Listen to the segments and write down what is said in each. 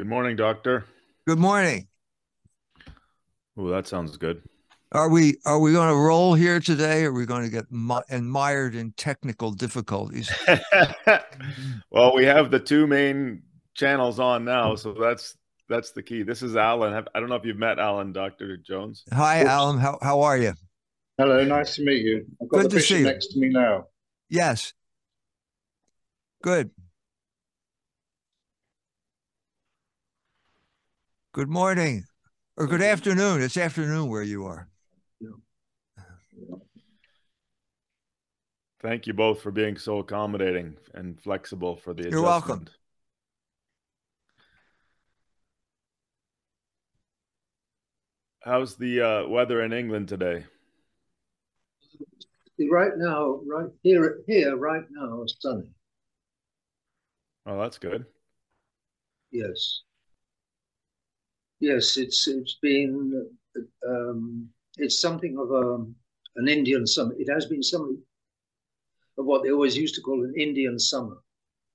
Good morning, Doctor. Good morning. Oh, that sounds good. Are we are we going to roll here today? Or are we going to get mired in technical difficulties? well, we have the two main channels on now, so that's that's the key. This is Alan. I don't know if you've met Alan, Doctor Jones. Hi, Oops. Alan. How how are you? Hello, nice to meet you. I've got good the bishop see you. next to me now. Yes. Good. Good morning or good afternoon. It's afternoon where you are. Thank you both for being so accommodating and flexible for the You're welcome. How's the uh, weather in England today? Right now, right here, here, right now, it's sunny. Oh, that's good. Yes. Yes, it's it's been um, it's something of a an Indian summer. It has been something of what they always used to call an Indian summer.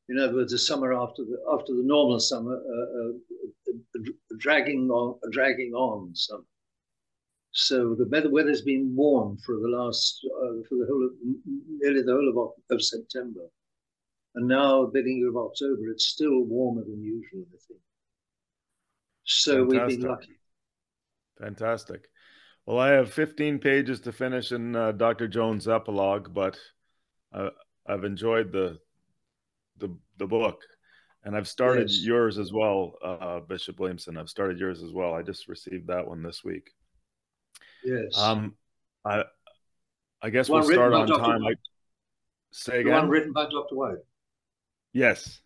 In other words, a summer after the after the normal summer, uh, uh, dragging on, dragging on summer. So the weather weather's been warm for the last uh, for the whole of nearly the whole of, of September, and now beginning of October, it's still warmer than usual. I think. So Fantastic. we've been lucky. Fantastic. Well, I have 15 pages to finish in uh, Dr. Jones' epilogue, but uh, I've enjoyed the the the book, and I've started yes. yours as well, uh, Bishop Williamson. I've started yours as well. I just received that one this week. Yes. Um, I I guess we'll start on Dr. time. I, say again. One written by Dr. White. Yes.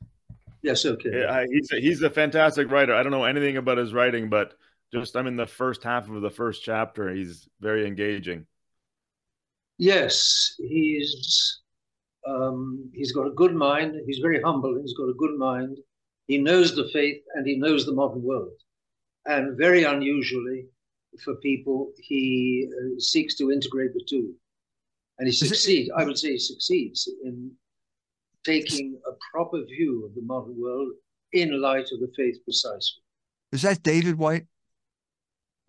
Yes. Okay. Yeah, he's a, he's a fantastic writer. I don't know anything about his writing, but just I'm in the first half of the first chapter. He's very engaging. Yes, he's um, he's got a good mind. He's very humble. He's got a good mind. He knows the faith and he knows the modern world. And very unusually for people, he uh, seeks to integrate the two. And he succeeds. I would say he succeeds in taking a proper view of the modern world in light of the faith precisely. Is that David White?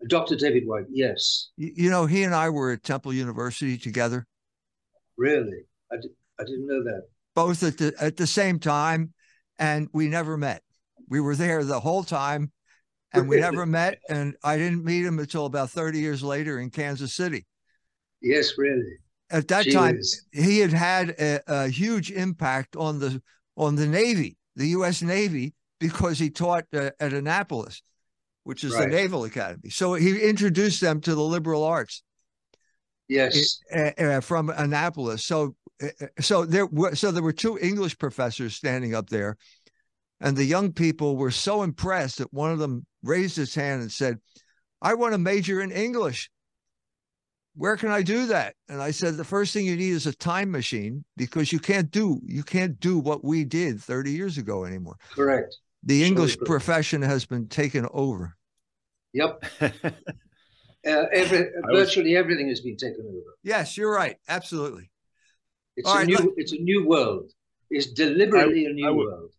Dr. David White, yes. You, know, he and I were at Temple University together. Really? I, di- I didn't know that. Both at the at the same time, and we never met. We were there the whole time, and we never met. And I didn't meet him until about thirty years later in Kansas City. Yes, really. At that Jeez. time, he had had a, a huge impact on the on the Navy, the U.S. Navy, because he taught uh, at Annapolis which is right. the Naval Academy. So he introduced them to the liberal arts. Yes, uh, from Annapolis. So, uh, so there were so there were two English professors standing up there, and the young people were so impressed that one of them raised his hand and said, "I want to major in English." Where can I do that? And I said, the first thing you need is a time machine because you can't do you can't do what we did 30 years ago anymore. Correct. The English profession has been taken over. Yep. uh, every, virtually everything has been taken over. Yes, you're right. Absolutely. It's All a right, new. Look. It's a new world. It's deliberately I, a new I, world.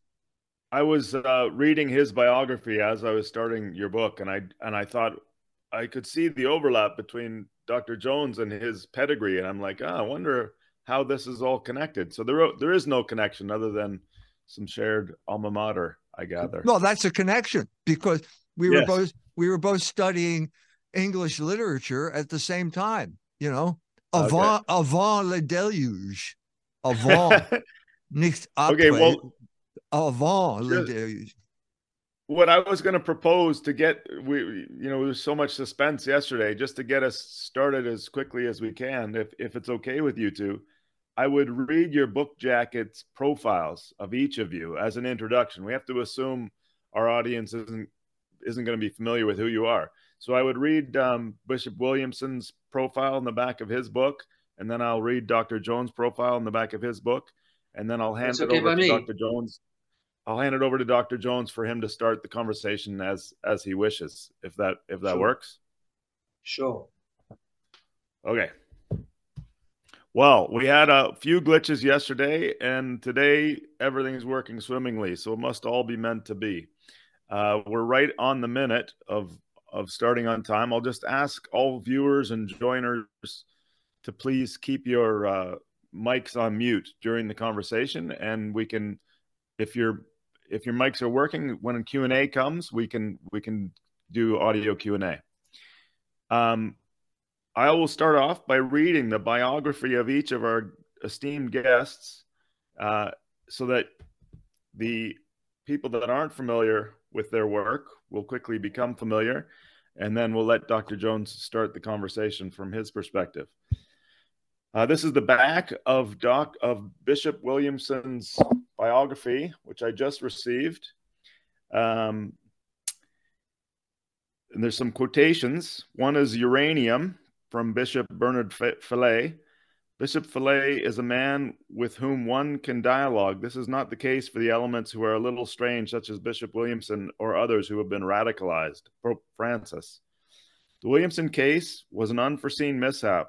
I was uh, reading his biography as I was starting your book, and I and I thought I could see the overlap between Dr. Jones and his pedigree, and I'm like, oh, I wonder how this is all connected. So there there is no connection other than some shared alma mater. I gather. No, that's a connection because we yes. were both we were both studying English literature at the same time. You know, avant okay. avant le déluge, avant après. Okay, well, avant le déluge. What I was going to propose to get we you know there's so much suspense yesterday just to get us started as quickly as we can if if it's okay with you two I would read your book jackets profiles of each of you as an introduction. We have to assume our audience isn't isn't going to be familiar with who you are. So I would read um, Bishop Williamson's profile in the back of his book, and then I'll read Dr. Jones' profile in the back of his book, and then I'll hand That's it okay over to me. Dr. Jones. I'll hand it over to Dr. Jones for him to start the conversation as as he wishes, if that if that sure. works. Sure. Okay. Well, we had a few glitches yesterday, and today everything's working swimmingly. So it must all be meant to be. Uh, we're right on the minute of of starting on time. I'll just ask all viewers and joiners to please keep your uh, mics on mute during the conversation, and we can, if your if your mics are working when Q and A comes, we can we can do audio Q and A. Um, I will start off by reading the biography of each of our esteemed guests uh, so that the people that aren't familiar with their work will quickly become familiar. And then we'll let Dr. Jones start the conversation from his perspective. Uh, this is the back of Doc of Bishop Williamson's biography, which I just received. Um, and there's some quotations. One is uranium from Bishop Bernard Fellay. Bishop Fellay is a man with whom one can dialogue. This is not the case for the elements who are a little strange, such as Bishop Williamson or others who have been radicalized. Pope Francis. The Williamson case was an unforeseen mishap.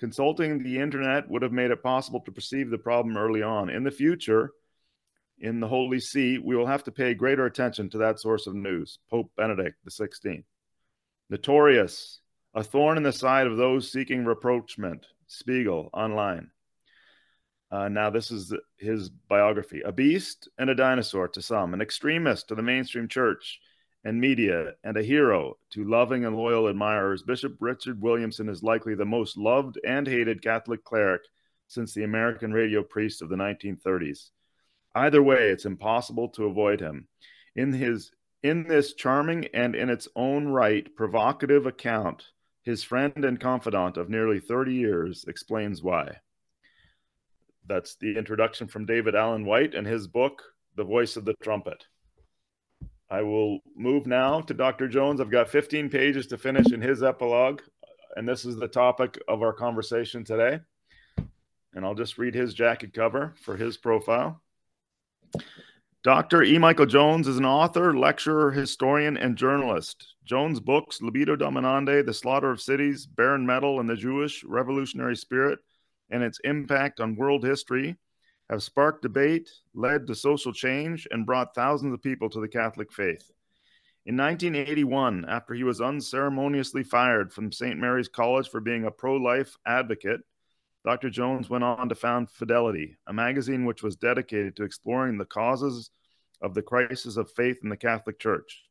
Consulting the internet would have made it possible to perceive the problem early on. In the future, in the Holy See, we will have to pay greater attention to that source of news. Pope Benedict XVI. Notorious, a thorn in the side of those seeking rapprochement. Spiegel online. Uh, now, this is his biography a beast and a dinosaur to some, an extremist to the mainstream church and media, and a hero to loving and loyal admirers. Bishop Richard Williamson is likely the most loved and hated Catholic cleric since the American radio priest of the 1930s. Either way, it's impossible to avoid him. In his in this charming and in its own right provocative account his friend and confidant of nearly 30 years explains why. That's the introduction from David Allen White and his book, The Voice of the Trumpet. I will move now to Dr. Jones. I've got 15 pages to finish in his epilogue, and this is the topic of our conversation today. And I'll just read his jacket cover for his profile. Dr. E. Michael Jones is an author, lecturer, historian, and journalist. Jones' books, Libido Dominandi, The Slaughter of Cities, Barren Metal, and the Jewish Revolutionary Spirit, and its impact on world history, have sparked debate, led to social change, and brought thousands of people to the Catholic faith. In 1981, after he was unceremoniously fired from St. Mary's College for being a pro life advocate, Dr. Jones went on to found Fidelity, a magazine which was dedicated to exploring the causes of the crisis of faith in the Catholic Church.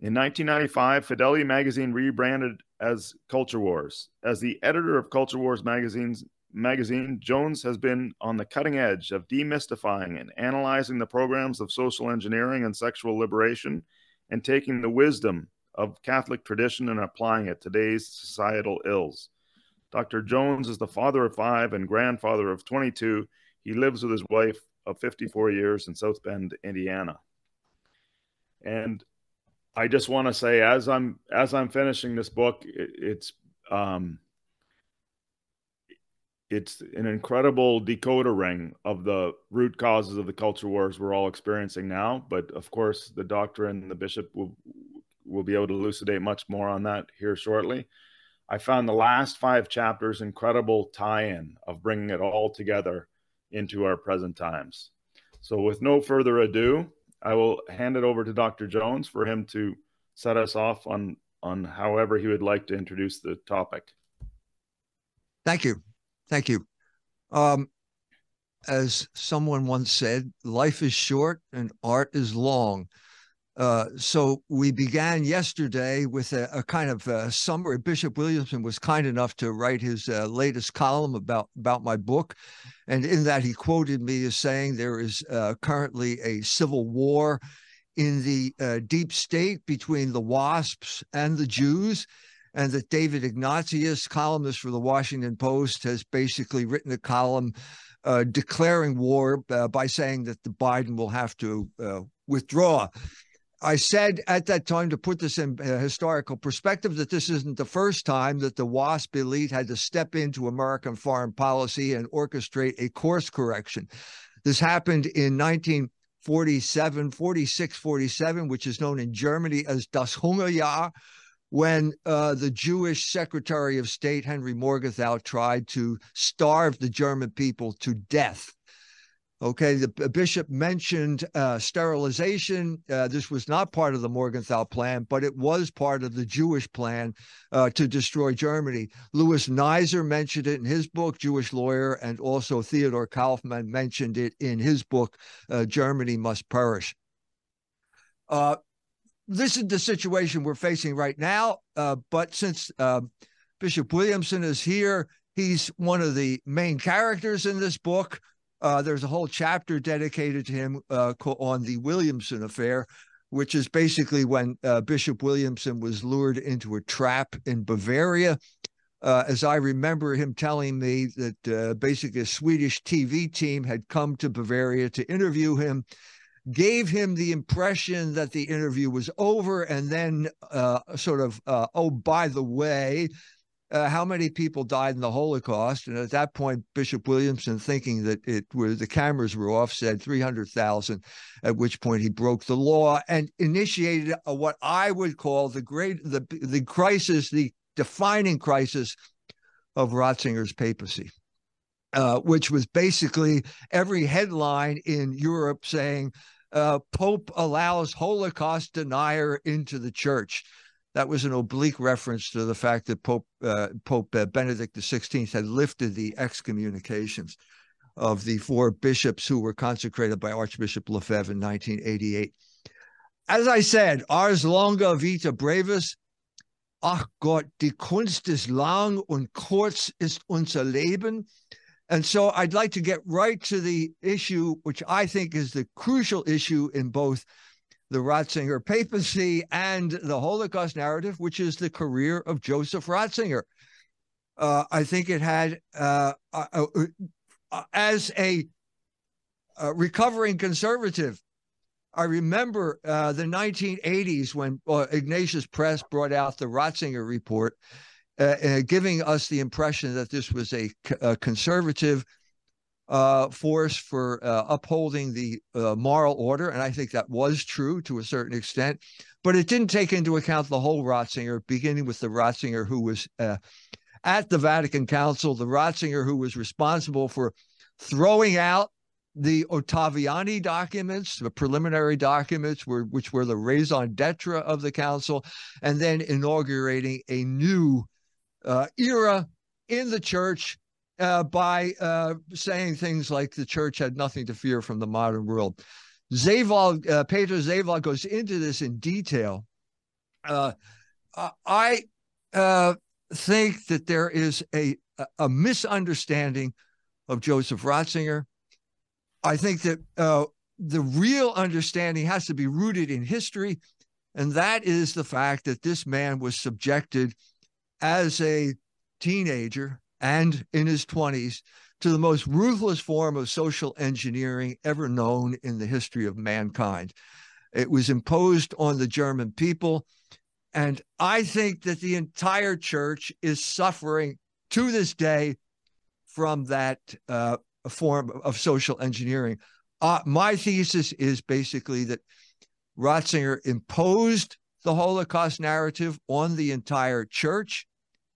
In 1995, Fidelity magazine rebranded as Culture Wars. As the editor of Culture Wars magazine's magazine, Jones has been on the cutting edge of demystifying and analyzing the programs of social engineering and sexual liberation and taking the wisdom of Catholic tradition and applying it to today's societal ills. Dr. Jones is the father of five and grandfather of 22. He lives with his wife of 54 years in South Bend, Indiana. And I just want to say, as I'm as I'm finishing this book, it, it's um, it's an incredible decoder ring of the root causes of the culture wars we're all experiencing now. But of course, the doctor and the bishop will will be able to elucidate much more on that here shortly. I found the last five chapters incredible tie-in of bringing it all together into our present times. So with no further ado, I will hand it over to Dr. Jones for him to set us off on on however he would like to introduce the topic. Thank you. Thank you. Um, as someone once said, life is short and art is long. Uh, so we began yesterday with a, a kind of a summary. Bishop Williamson was kind enough to write his uh, latest column about about my book, and in that he quoted me as saying there is uh, currently a civil war in the uh, deep state between the WASPs and the Jews, and that David Ignatius, columnist for the Washington Post, has basically written a column uh, declaring war by saying that the Biden will have to withdraw. I said at that time, to put this in uh, historical perspective, that this isn't the first time that the WASP elite had to step into American foreign policy and orchestrate a course correction. This happened in 1947, 46, 47, which is known in Germany as Das Hungerjahr, when uh, the Jewish Secretary of State Henry Morgenthau tried to starve the German people to death. Okay, the bishop mentioned uh, sterilization. Uh, this was not part of the Morgenthau plan, but it was part of the Jewish plan uh, to destroy Germany. Louis Nizer mentioned it in his book, Jewish Lawyer, and also Theodore Kaufman mentioned it in his book, uh, Germany Must Perish. Uh, this is the situation we're facing right now. Uh, but since Bishop Williamson is here, he's one of the main characters in this book. Uh, there's a whole chapter dedicated to him uh, on the Williamson affair, which is basically when uh, Bishop Williamson was lured into a trap in Bavaria. Uh, as I remember him telling me that uh, basically a Swedish TV team had come to Bavaria to interview him, gave him the impression that the interview was over, and then uh, sort of, oh, by the way, uh, how many people died in the Holocaust. And at that point, Bishop Williamson, thinking that it was the cameras were off, said 300,000, at which point he broke the law and initiated a, what I would call the great, the, the crisis, the defining crisis of Ratzinger's papacy. Uh, which was basically every headline in Europe saying uh, Pope allows Holocaust denier into the church that was an oblique reference to the fact that Pope uh, Pope uh, Benedict XVI had lifted the excommunications of the four bishops who were consecrated by Archbishop Lefebvre in 1988. As I said, ars longa vita brevis. Ach Gott, die Kunst ist lang und kurz ist unser Leben. And so I'd like to get right to the issue, which I think is the crucial issue in both the Ratzinger papacy and the Holocaust narrative, which is the career of Joseph Ratzinger. Uh, I think it had, uh, uh, uh, uh as a, a, recovering conservative, I remember uh, the 1980s when Ignatius Press brought out the Ratzinger report, giving us the impression that this was a, a conservative uh, force for uh, upholding the uh, moral order. And I think that was true to a certain extent. But it didn't take into account the whole Ratzinger, beginning with the Ratzinger who was uh, at the Vatican Council, the Ratzinger who was responsible for throwing out the Ottaviani documents, the preliminary documents, were, which were the raison d'etre of the council, and then inaugurating a new uh, era in the church uh, by uh, saying things like the church had nothing to fear from the modern world. Seewald, uh, Peter Seewald goes into this in detail. Uh, I uh, think that there is a, a misunderstanding of Joseph Ratzinger. I think that uh, the real understanding has to be rooted in history, and that is the fact that this man was subjected as a teenager and in his 20s to the most ruthless form of social engineering ever known in the history of mankind. It was imposed on the German people. And I think that the entire church is suffering to this day from that uh, form of social engineering. Uh, my thesis is basically that Ratzinger imposed the Holocaust narrative on the entire church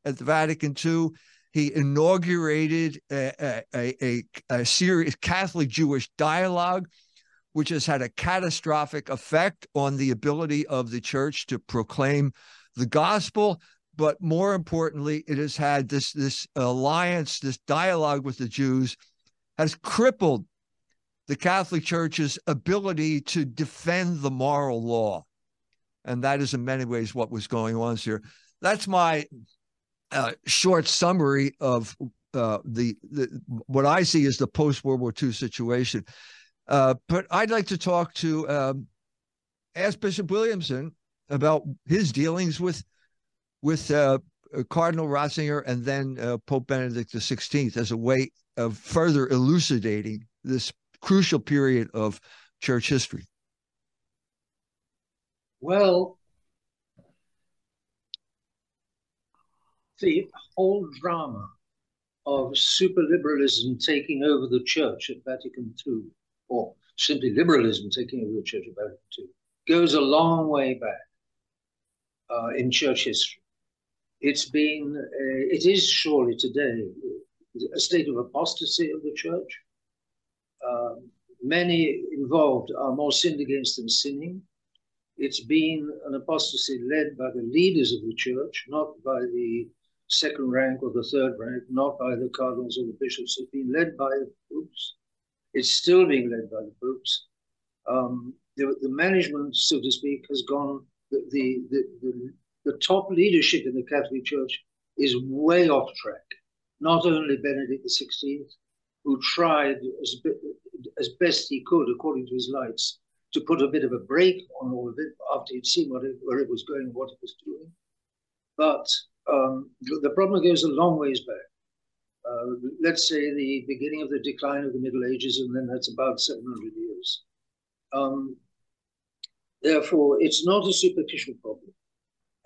at the Vatican II he inaugurated a, a, a, a serious Catholic Jewish dialogue, which has had a catastrophic effect on the ability of the church to proclaim the gospel. But more importantly, it has had this, this alliance, this dialogue with the Jews has crippled the Catholic Church's ability to defend the moral law. And that is in many ways what was going on here. That's my uh, short summary of uh, the, the, what I see as the post World War II situation. Uh, but I'd like to talk to um, ask Bishop Williamson about his dealings with with uh, Cardinal Ratzinger and then uh, Pope Benedict XVI as a way of further elucidating this crucial period of church history. Well, the whole drama of super liberalism taking over the church at Vatican II, or simply liberalism taking over the church at Vatican II, goes a long way back. uh, in church history. It's been, uh, it is surely today a state of apostasy of the church. Uh, many involved are more sinned against than sinning. It's been an apostasy led by the leaders of the church, not by the second rank or the third rank, not by the cardinals or the bishops. It's been led by the popes. It's still being led by the popes. Um, the, the, management, so to speak, has gone, the, the, the, the top leadership in the Catholic Church is way off track. Not only Benedict XVI, who tried as, as best he could, according to his lights, to put a bit of a break on all of it after he'd seen what it, where it was going what it was doing. But um, the problem goes a long ways back. Uh, let's say the beginning of the decline of the Middle Ages, and then that's about 700 years. Um, therefore, it's not a superficial problem.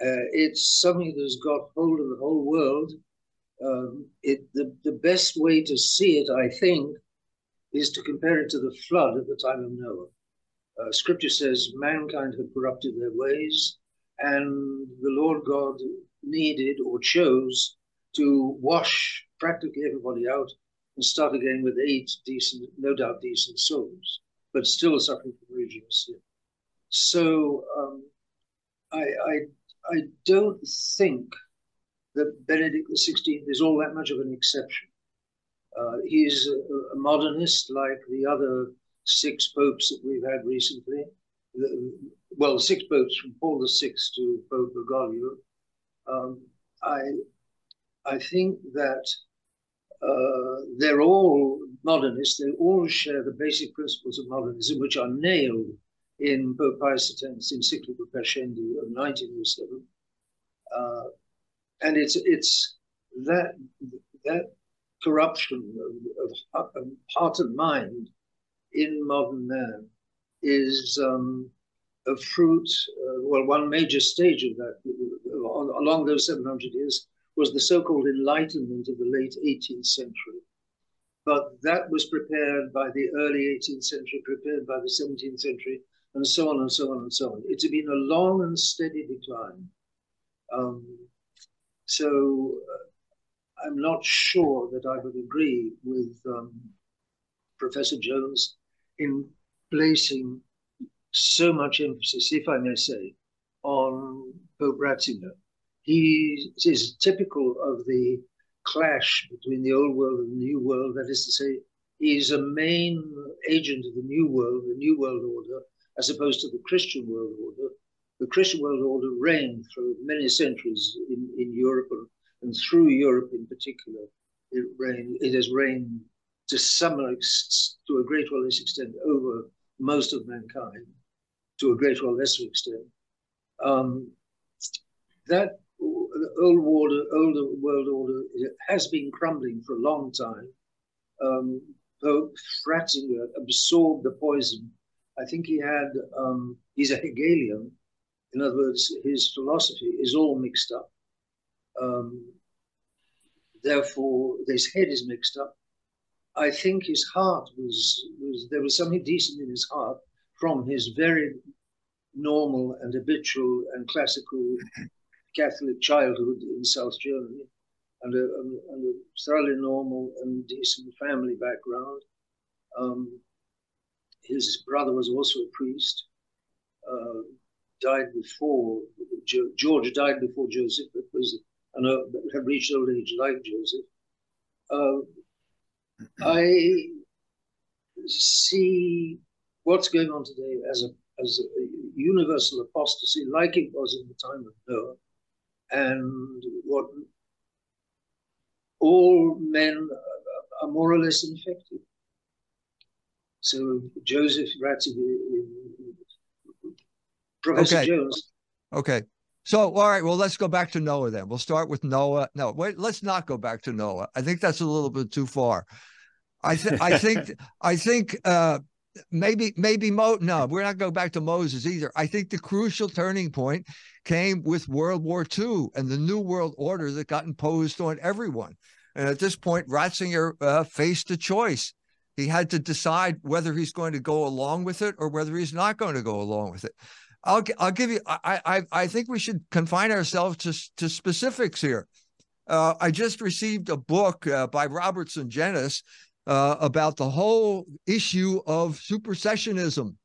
Uh, it's something that has got hold of the whole world. Um, it, the, the best way to see it, I think, is to compare it to the flood at the time of Noah. Uh, scripture says mankind had corrupted their ways, and the Lord God needed or chose to wash practically everybody out and start again with eight decent, no doubt decent souls, but still suffering from original sin. So um, I, I, I don't think that Benedict XVI is all that much of an exception. Uh, he's a, a, modernist like the other six popes that we've had recently. The, well, six popes from Paul VI to Pope Bergoglio. Um, I, I think that uh, they're all modernists. They all share the basic principles of modernism, which are nailed in Pope Pius X's encyclical Pascendi of 1907. Uh, and it's it's that that corruption of, of, heart and mind in modern man is um, fruit. Uh, well, one major stage of that uh, along those 700 years was the so-called Enlightenment of the late 18th century. But that was prepared by the early 18th century, prepared by the 17th century, and so on and so on and so on. It's been a long and steady decline. Um, so uh, I'm not sure that I would agree with um, Professor Jones in placing so much emphasis, if I may say, on Pope Ratzinger he is typical of the clash between the old world and the new world. That is to say, he is a main agent of the new world, the new world order, as opposed to the Christian world order. The Christian world order reigned for many centuries in, in Europe and, and through Europe in particular. It reigned. It has reigned to some to a great less extent over most of mankind, to a greater or lesser extent. Um, that old world, older world order has been crumbling for a long time. Um, Pope Ratzinger absorbed the poison. I think he had, um, he's a Hegelian. In other words, his philosophy is all mixed up. Um, therefore, his head is mixed up. I think his heart was, was, there was something decent in his heart from his very normal and habitual and classical Catholic childhood in South Germany and a, and a thoroughly normal and decent family background. Um, his brother was also a priest, uh, died before, George died before Joseph, but was, and uh, had reached old age like Joseph. Uh, I see what's going on today as a as a universal apostasy, like it was in the time of Noah, and what all men are more or less infected. So Joseph Ratzinger, Professor okay. Jones. Okay. So, all right. Well, let's go back to Noah then. We'll start with Noah. No, wait. Let's not go back to Noah. I think that's a little bit too far. I think. I think. I think. Uh, maybe. Maybe Mo. No, we're not going back to Moses either. I think the crucial turning point came with World War II and the New World Order that got imposed on everyone. And at this point, Ratzinger uh, faced a choice. He had to decide whether he's going to go along with it or whether he's not going to go along with it. I'll I'll give you. I I I think we should confine ourselves to to specifics here. Uh, I just received a book uh, by Robertson Sungenis uh, about the whole issue of supersessionism,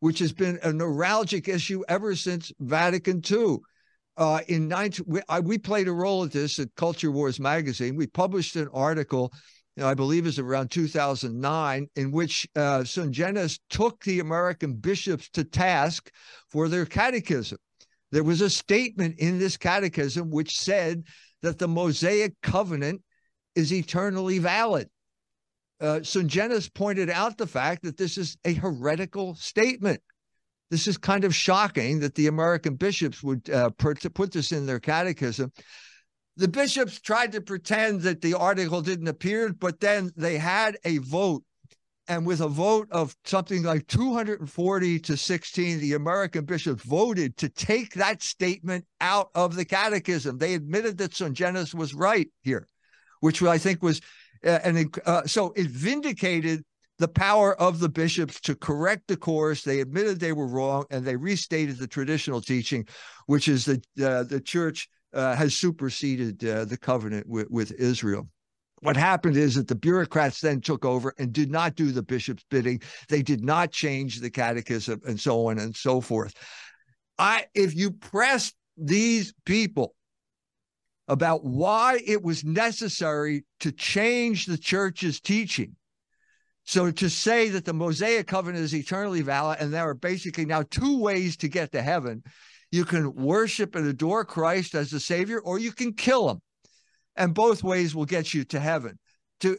which has been a neuralgic issue ever since Vatican II. Uh, in 19, we, I, we, played a role at this at Culture Wars magazine. We published an article, I believe is around 2009, in which uh, took the American bishops to task for their catechism. There was a statement in this catechism which said that the Mosaic covenant is eternally valid. Uh, Sungenis pointed out the fact that this is a heretical statement. This is kind of shocking that the American bishops would uh, put this in their catechism. The bishops tried to pretend that the article didn't appear, but then they had a vote. And with a vote of something like 240 to 16, the American bishops voted to take that statement out of the catechism. They admitted that Sungenis was right here, which I think was, uh, and uh, so it vindicated the power of the bishops to correct the course. They admitted they were wrong and they restated the traditional teaching, which is that uh, the church uh, has superseded uh, the covenant with, with Israel. What happened is that the bureaucrats then took over and did not do the bishop's bidding. They did not change the catechism and so on and so forth. I, if you press these people about why it was necessary to change the church's teaching, so to say that the Mosaic covenant is eternally valid, and there are basically now two ways to get to heaven. You can worship and adore Christ as the Savior, or you can kill him. And both ways will get you to heaven. To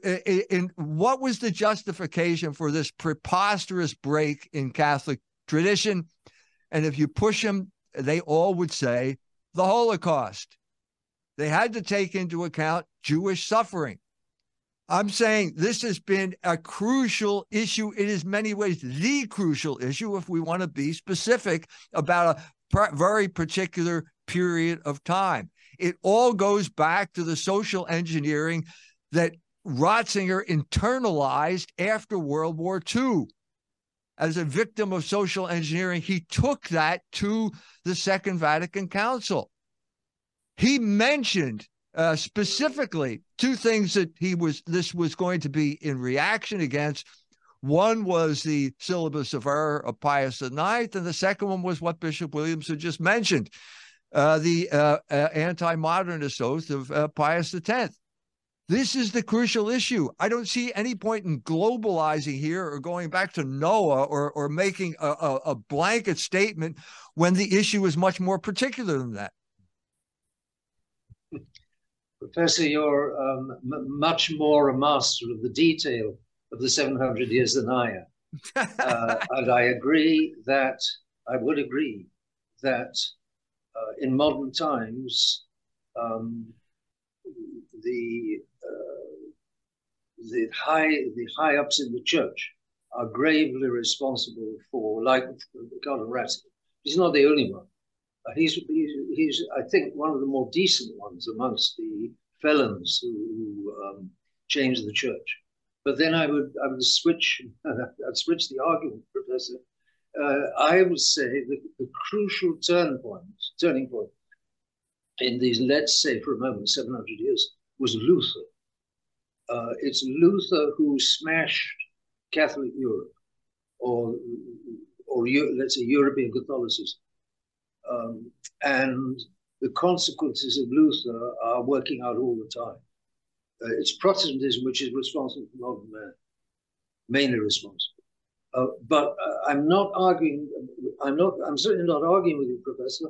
in, what was the justification for this preposterous break in Catholic tradition? And if you push them, they all would say the Holocaust. They had to take into account Jewish suffering. I'm saying this has been a crucial issue. It is many ways the crucial issue if we want to be specific about a very particular period of time. It all goes back to the social engineering that Ratzinger internalized after World War II. As a victim of social engineering, he took that to the Second Vatican Council. He mentioned uh, specifically two things that he was this was going to be in reaction against. One was the syllabus of error of Pius IX, and the second one was what Bishop Williams had just mentioned, uh, the uh, uh anti-modernist oath of uh, Pius X. This is the crucial issue. I don't see any point in globalizing here or going back to Noah or or making a, a, a blanket statement when the issue is much more particular than that. Professor, you're um, much more a master of the detail of the 700 years than I am. uh, and I agree that, I would agree that uh, in modern times, um, the uh, the high the high ups in the church are gravely responsible for, like Cardinal Ratzinger. He's not the only one. He's, he's, he's, I think, one of the more decent ones amongst the felons who, who um, changed the church. But then I would, I would switch, I'd switch the argument, Professor. Uh, I would say the, the crucial turn point, turning point in these, let's say for a moment, 700 years, was Luther. Uh, it's Luther who smashed Catholic Europe, or or let's say European Catholicism. Um, and the consequences of Luther are working out all the time. Uh, it's Protestantism which is responsible for modern man, mainly responsible. Uh, but uh, I'm not arguing. I'm not. I'm certainly not arguing with you, Professor.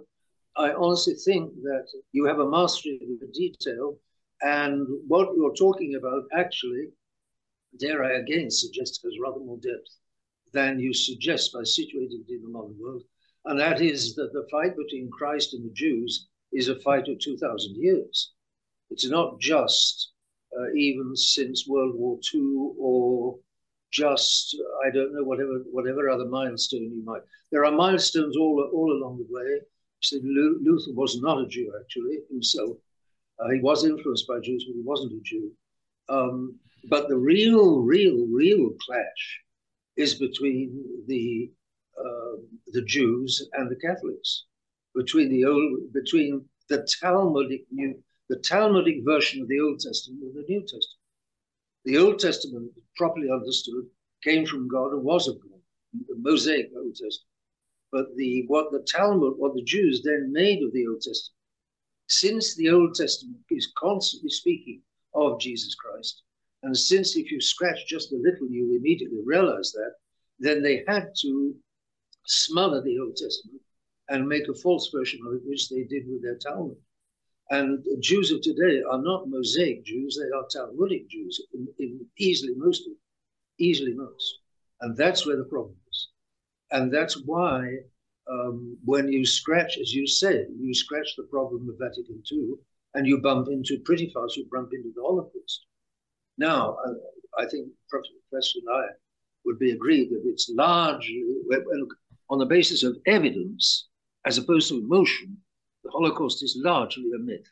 I honestly think that you have a mastery of the detail, and what you're talking about actually, dare I again suggest, has rather more depth than you suggest by situating it in the modern world and that is that the fight between Christ and the Jews is a fight of 2,000 years. It's not just uh, even since World War II or just, I don't know, whatever whatever other milestone you might. There are milestones all, all along the way. Luther was not a Jew, actually, himself. Uh, he was influenced by Jews, but he wasn't a Jew. Um, but the real, real, real clash is between the Um, the Jews and the Catholics, between the old, between the Talmudic new, the Talmudic version of the Old Testament and the New Testament. The Old Testament, properly understood, came from God and was of God, the Mosaic Old Testament. But the what the Talmud, what the Jews then made of the Old Testament, since the Old Testament is constantly speaking of Jesus Christ, and since if you scratch just a little, you immediately realize that, then they had to smother the Old Testament and make a false version of it, which they did with their Talmud. And Jews of today are not Mosaic Jews, they are Talmudic Jews, in, in easily most of them, easily most. And that's where the problem is. And that's why um, when you scratch, as you said, you scratch the problem of Vatican II, and you bump into pretty fast, you bump into the Holocaust. Now, I, I think Professor and I would be agreed that it's largely, on the basis of evidence, as opposed to emotion, the Holocaust is largely a myth.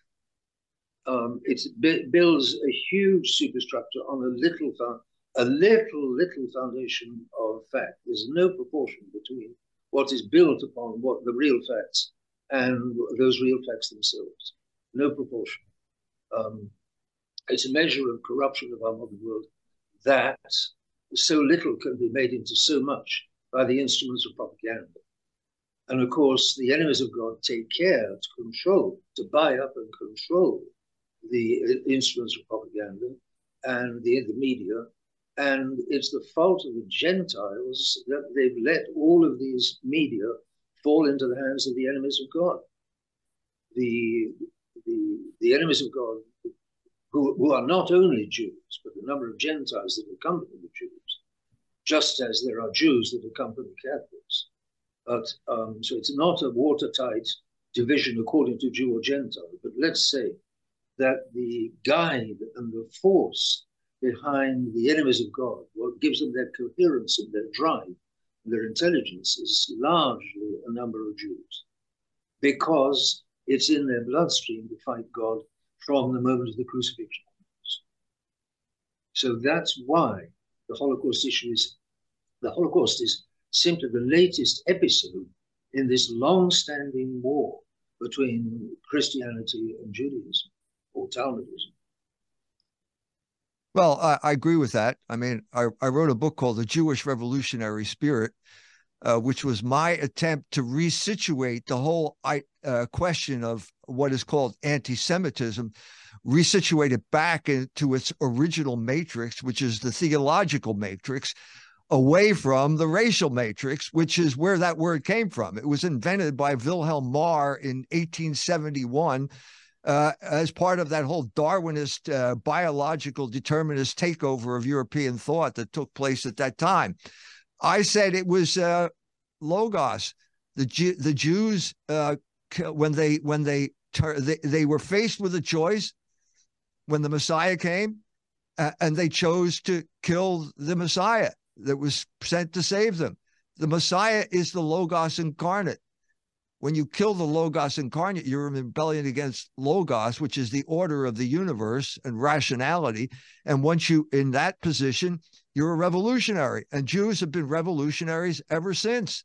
Um, it builds a huge superstructure on a little, a little, little foundation of fact. There's no proportion between what is built upon what the real facts and those real facts themselves. No proportion. Um, it's a measure of corruption of our modern world that so little can be made into so much by the instruments of propaganda. And of course, the enemies of God take care to control, to buy up and control the instruments of propaganda and the, the media. And it's the fault of the Gentiles that they've let all of these media fall into the hands of the enemies of God. The, the, the enemies of God who, who are not only Jews, but the number of Gentiles that accompany the Jews, just as there are Jews that accompany Catholics. But um, so it's not a watertight division according to Jew or Gentile. But let's say that the guide and the force behind the enemies of God, what gives them their coherence and their drive and their intelligence, is largely a number of Jews, because it's in their bloodstream to fight God from the moment of the crucifixion. So that's why the Holocaust issue is the Holocaust is simply the latest episode in this long-standing war between Christianity and Judaism or Talmudism. Well, I, I, agree with that. I mean, I, I, wrote a book called The Jewish Revolutionary Spirit, uh, which was my attempt to resituate the whole uh, question of what is called anti Semitism, resituate it back into its original matrix, which is the theological matrix, away from the racial matrix, which is where that word came from. It was invented by Wilhelm Marr in 1871. Uh, as part of that whole Darwinist uh, biological determinist takeover of European thought that took place at that time. I said it was uh, logos. The the Jews uh, when they when they, they they were faced with a choice when the Messiah came, uh, and they chose to kill the Messiah that was sent to save them. The Messiah is the Logos incarnate. When you kill the Logos incarnate, you're in rebellion against Logos, which is the order of the universe and rationality. And once you in that position, you're a revolutionary. And Jews have been revolutionaries ever since.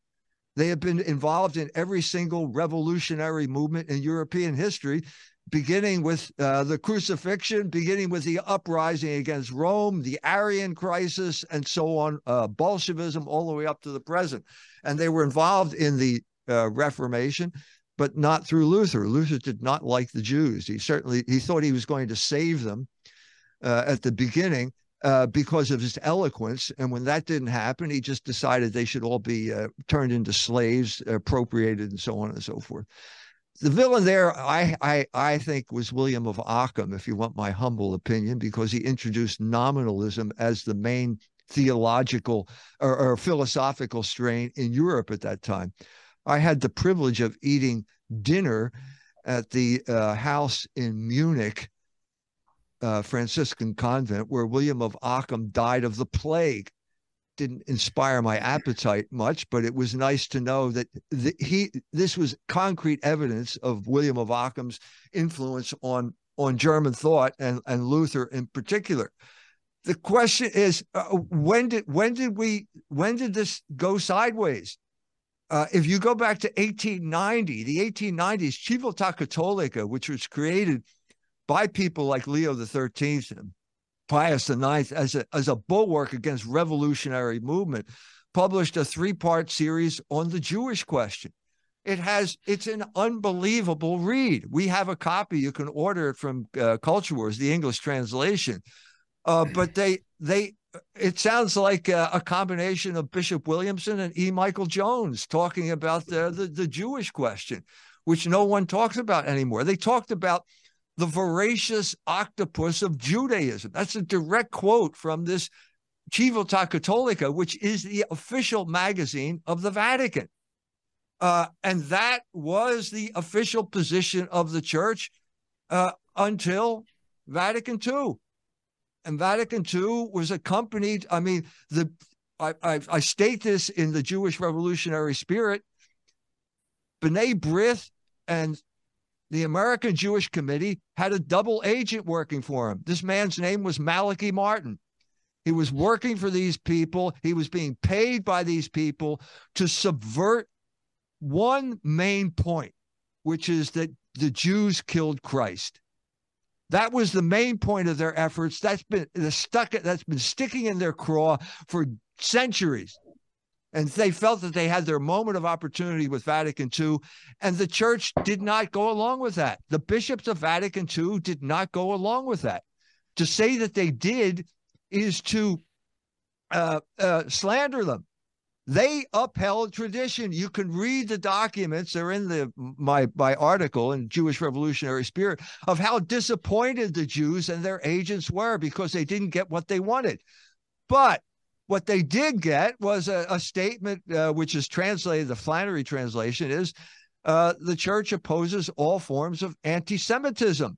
They have been involved in every single revolutionary movement in European history, beginning with uh, the crucifixion, beginning with the uprising against Rome, the Arian crisis, and so on, uh, Bolshevism, all the way up to the present. And they were involved in the uh, Reformation, but not through Luther. Luther did not like the Jews. He certainly he thought he was going to save them uh, at the beginning, uh, because of his eloquence. And when that didn't happen, he just decided they should all be uh, turned into slaves, appropriated, and so on and so forth. The villain there, I, I, I think, was William of Ockham, if you want my humble opinion, because he introduced nominalism as the main theological or, or philosophical strain in Europe at that time. I had the privilege of eating dinner at the uh, house in Munich uh, Franciscan convent where William of Ockham died of the plague. Didn't inspire my appetite much, but it was nice to know that the, he this was concrete evidence of William of Ockham's influence on on German thought and and Luther in particular. The question is, uh, when did when did we when did this go sideways? uh, if you go back to 1890, the 1890s, Civiltà Cattolica, which was created by people like Leo the Thirteenth and Pius IX as a as a bulwark against revolutionary movement, published a three part series on the Jewish question. It has it's an unbelievable read. We have a copy. You can order it from uh, Culture Wars, the English translation. Uh, but they they it sounds like a, a, combination of Bishop Williamson and E. Michael Jones talking about the, the, the Jewish question, which no one talks about anymore. They talked about the voracious octopus of Judaism. That's a direct quote from this Civiltà Cattolica, which is the official magazine of the Vatican. Uh, and that was the official position of the church uh, until Vatican II and Vatican II was accompanied. I mean, the I, I, I state this in the Jewish revolutionary spirit. B'nai B'rith and the American Jewish Committee had a double agent working for him. This man's name was Malachi Martin. He was working for these people. He was being paid by these people to subvert one main point, which is that the Jews killed Christ. That was the main point of their efforts. That's been the stuck that's been sticking in their craw for centuries. And they felt that they had their moment of opportunity with Vatican II, and the church did not go along with that. The bishops of Vatican II did not go along with that. To say that they did is to uh, uh, slander them. They upheld tradition. You can read the documents. They're in the my my article in Jewish Revolutionary Spirit of how disappointed the Jews and their agents were because they didn't get what they wanted. But what they did get was a, a statement uh, which is translated. The Flannery translation is uh, the church opposes all forms of anti-Semitism.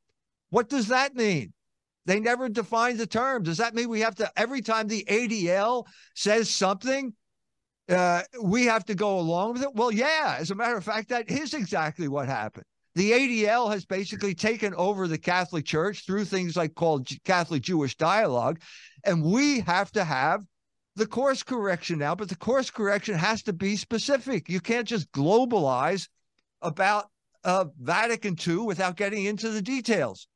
What does that mean? They never defined the term. Does that mean we have to every time the ADL says something? uh, we have to go along with it. Well, yeah, as a matter of fact, that is exactly what happened. The ADL has basically taken over the Catholic Church through things like called Catholic Jewish dialogue, and we have to have the course correction now. But the course correction has to be specific. You can't just globalize about uh, Vatican II without getting into the details.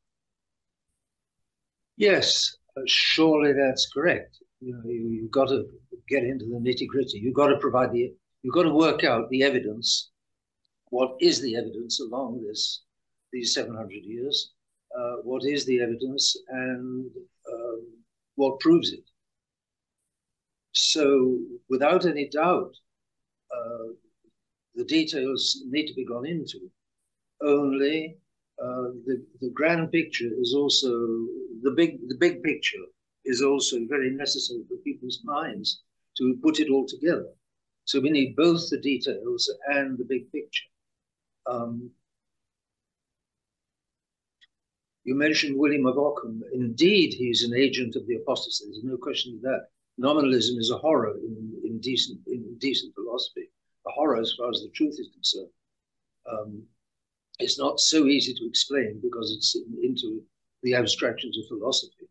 Yes, uh, surely that's correct. You know, you, you've got to get into the nitty gritty. You've got to provide the, you've got to work out the evidence. What is the evidence along this, these 700 years? Uh, what is the evidence and um, what proves it? So, without any doubt, uh, the details need to be gone into. Only uh, the the grand picture is also the big the big picture is also very necessary for people's minds to put it all together. So we need both the details and the big picture. Um, you mentioned William of Ockham. Indeed, he's an agent of the apostasy. There's no question of that. Nominalism is a horror in, in decent in decent philosophy, a horror as far as the truth is concerned. Um, it's not so easy to explain because it's in, into the abstractions of philosophy.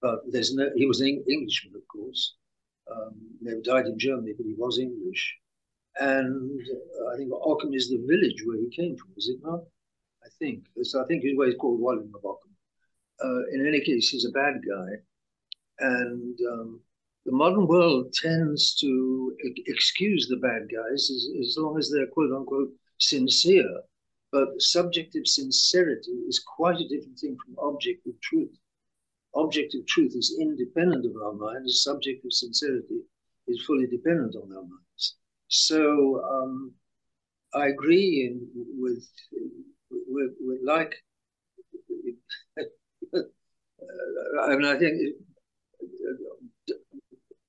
But there's no. He was an Englishman, of course, um, died in Germany, but he was English. And uh, I think Ockham is the village where he came from, is it not? I think. So I think his way is called William of Ockham. Uh, in any case, he's a bad guy. And um, the modern world tends to excuse the bad guys as, as long as they're quote unquote sincere. But subjective sincerity is quite a different thing from objective truth objective truth is independent of our minds, subjective sincerity is fully dependent on our minds. So um, I agree in, with, with, with like, I mean, I think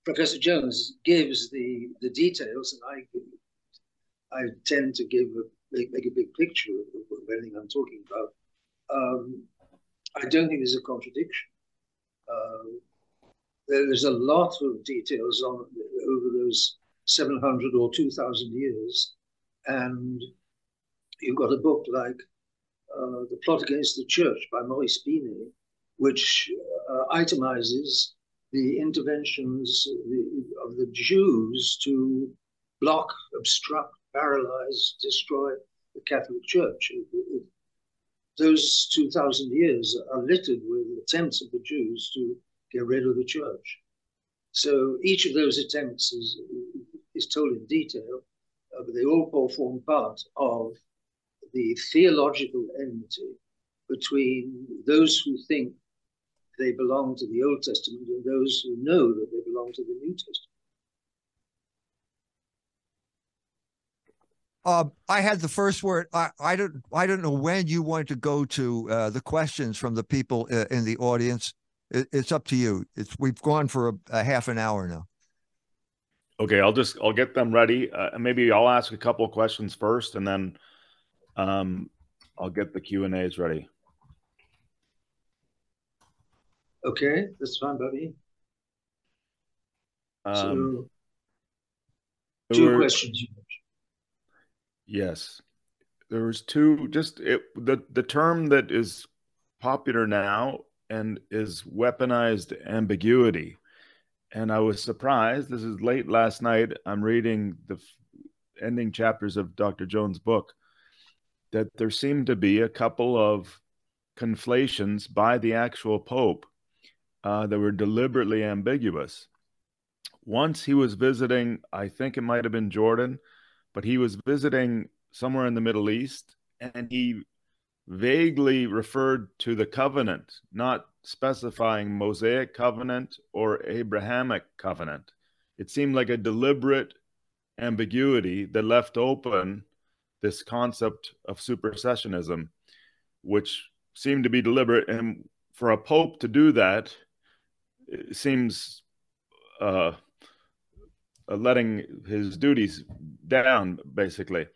Professor Jones gives the, the details, and I I tend to give a, make, make a big picture of, everything I'm talking about. Um, I don't think there's a contradiction. Um, there's a lot of details on over those 700 or 2,000 years, and you've got a book like uh, The Plot Against the Church by Maurice Pinay, which uh, itemizes the interventions of the Jews to block, obstruct paralyze, destroy the Catholic Church. Those 2,000 years are littered with attempts of the Jews to get rid of the church. So each of those attempts is, is told in detail, uh, but they all form part of the theological enmity between those who think they belong to the Old Testament and those who know that they belong to the New Testament. Uh, I had the first word. I, I don't. I don't know when you want to go to uh, the questions from the people uh, in the audience. It, it's up to you. It's we've gone for a, a, half an hour now. Okay, I'll just I'll get them ready. Uh, maybe I'll ask a couple of questions first, and then um, I'll get the Q and A's ready. Okay, that's fine, buddy. Um, so, two were, questions. Yes, there was two. Just it, the the term that is popular now and is weaponized ambiguity. And I was surprised. This is late last night. I'm reading the ending chapters of Dr. Jones' book that there seemed to be a couple of conflations by the actual Pope uh, that were deliberately ambiguous. Once he was visiting, I think it might have been Jordan, but he was visiting somewhere in the Middle East and he vaguely referred to the covenant, not specifying Mosaic covenant or Abrahamic covenant. It seemed like a deliberate ambiguity that left open this concept of supersessionism, which seemed to be deliberate. And for a pope to do that seems uh, letting his duties down, basically.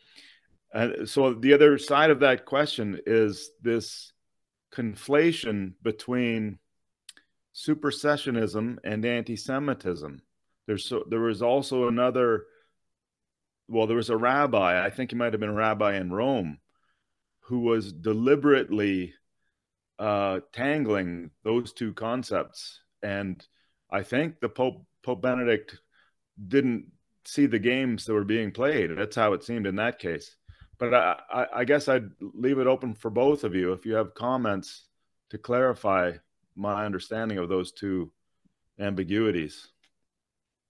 And so the other side of that question is this conflation between supersessionism and anti-Semitism. There's so there was also another well, there was a rabbi, I think he might have been a rabbi in Rome, who was deliberately uh, tangling those two concepts. And I think the Pope Pope Benedict didn't see the games that were being played. That's how it seemed in that case. But I, I, I guess I'd leave it open for both of you if you have comments to clarify my understanding of those two ambiguities.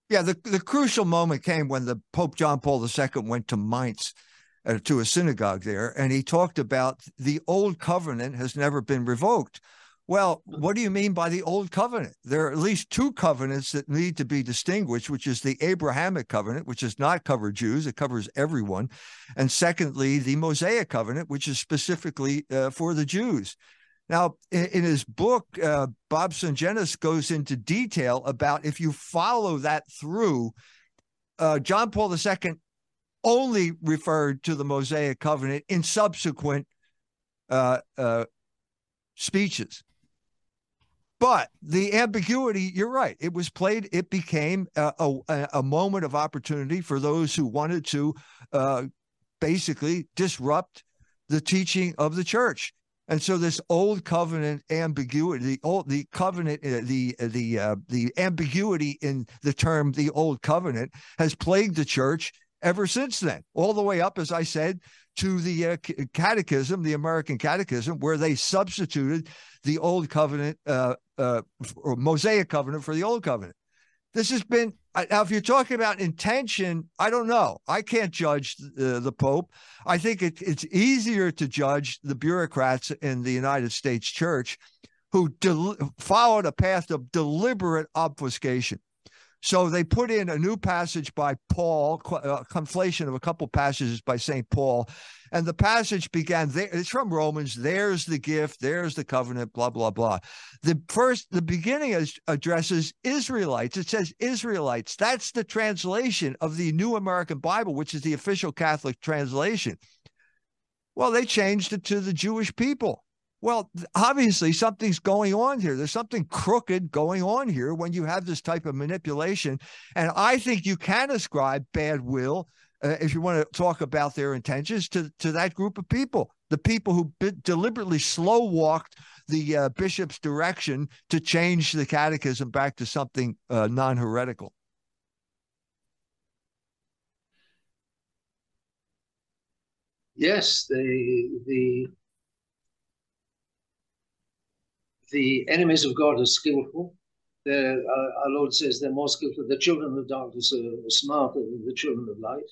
Yeah, the, the crucial moment came when the Pope John Paul II went to Mainz uh, to a synagogue there, and he talked about the old covenant has never been revoked. Well, what do you mean by the old covenant? There are at least two covenants that need to be distinguished, which is the Abrahamic covenant, which does not cover Jews, it covers everyone. And secondly, the Mosaic covenant, which is specifically uh, for the Jews. Now, in, in his book, uh, Bob Sungenis goes into detail about if you follow that through, uh, John Paul II only referred to the Mosaic covenant in subsequent uh, uh speeches. But the ambiguity, you're right. It was played. It became a, a, a moment of opportunity for those who wanted to uh, basically disrupt the teaching of the church. And so this old covenant ambiguity, the old the covenant, uh, the uh, the uh, the ambiguity in the term the old covenant has plagued the church ever since then, all the way up, as I said, to the uh, catechism, the American catechism, where they substituted the old covenant, uh, uh, or Mosaic covenant for the old covenant. This has been now. If you're talking about intention, I don't know. I can't judge the, the Pope. I think it, it's easier to judge the bureaucrats in the United States Church who del- followed a path of deliberate obfuscation. So they put in a new passage by Paul, a uh, conflation of a couple passages by St. Paul. And the passage began there. It's from Romans. There's the gift. There's the covenant, blah, blah, blah. The first, the beginning is, addresses Israelites. It says Israelites. That's the translation of the New American Bible, which is the official Catholic translation. Well, they changed it to the Jewish people. Well, obviously, something's going on here. There's something crooked going on here when you have this type of manipulation. And I think you can ascribe bad will, uh, if you want to talk about their intentions, to, to that group of people, the people who deliberately slow walked the uh, bishop's direction to change the catechism back to something uh, non heretical. yes, the the the enemies of God are skillful. Uh, our Lord says they're more skillful. The children of darkness are smarter than the children of light.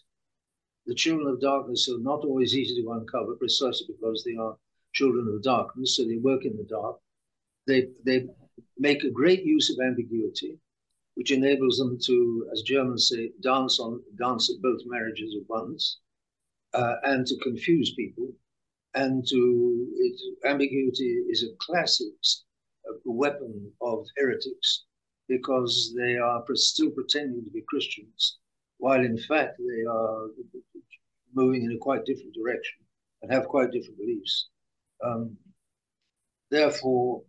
The children of darkness are not always easy to uncover precisely because they are children of darkness, so they work in the dark. They, they make a great use of ambiguity, which enables them to, as Germans say, dance on dance at both marriages at once, uh, and to confuse people, and to it, ambiguity is a classic weapon of heretics because they are still pretending to be Christians, while in fact they are moving in a quite different direction and have quite different beliefs. Um, therefore,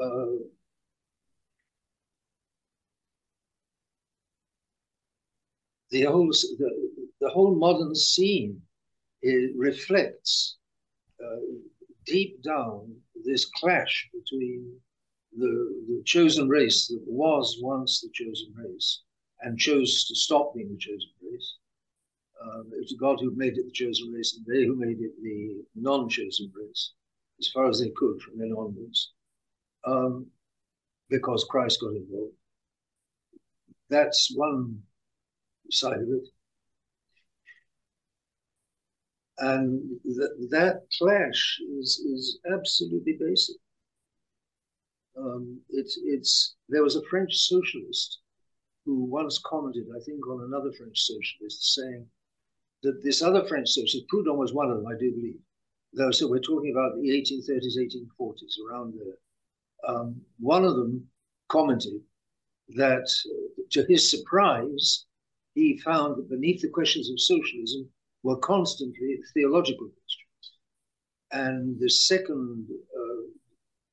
uh, the whole the, the whole modern scene reflects uh, deep down this clash between the, the chosen race that was once the chosen race and chose to stop being the chosen race. Um, it was God who made it the chosen race and they who made it the non-chosen race as far as they could from then onwards um, because Christ got involved. That's one side of it. And th- that clash is, is absolutely basic. Um, it's, it's, there was a French socialist who once commented, I think, on another French socialist saying that this other French socialist, Proudhon was one of them, I do believe, though, so we're talking about the 1830s, 1840s, around there. Um, one of them commented that, to his surprise, he found that beneath the questions of socialism were constantly theological questions. And the second uh,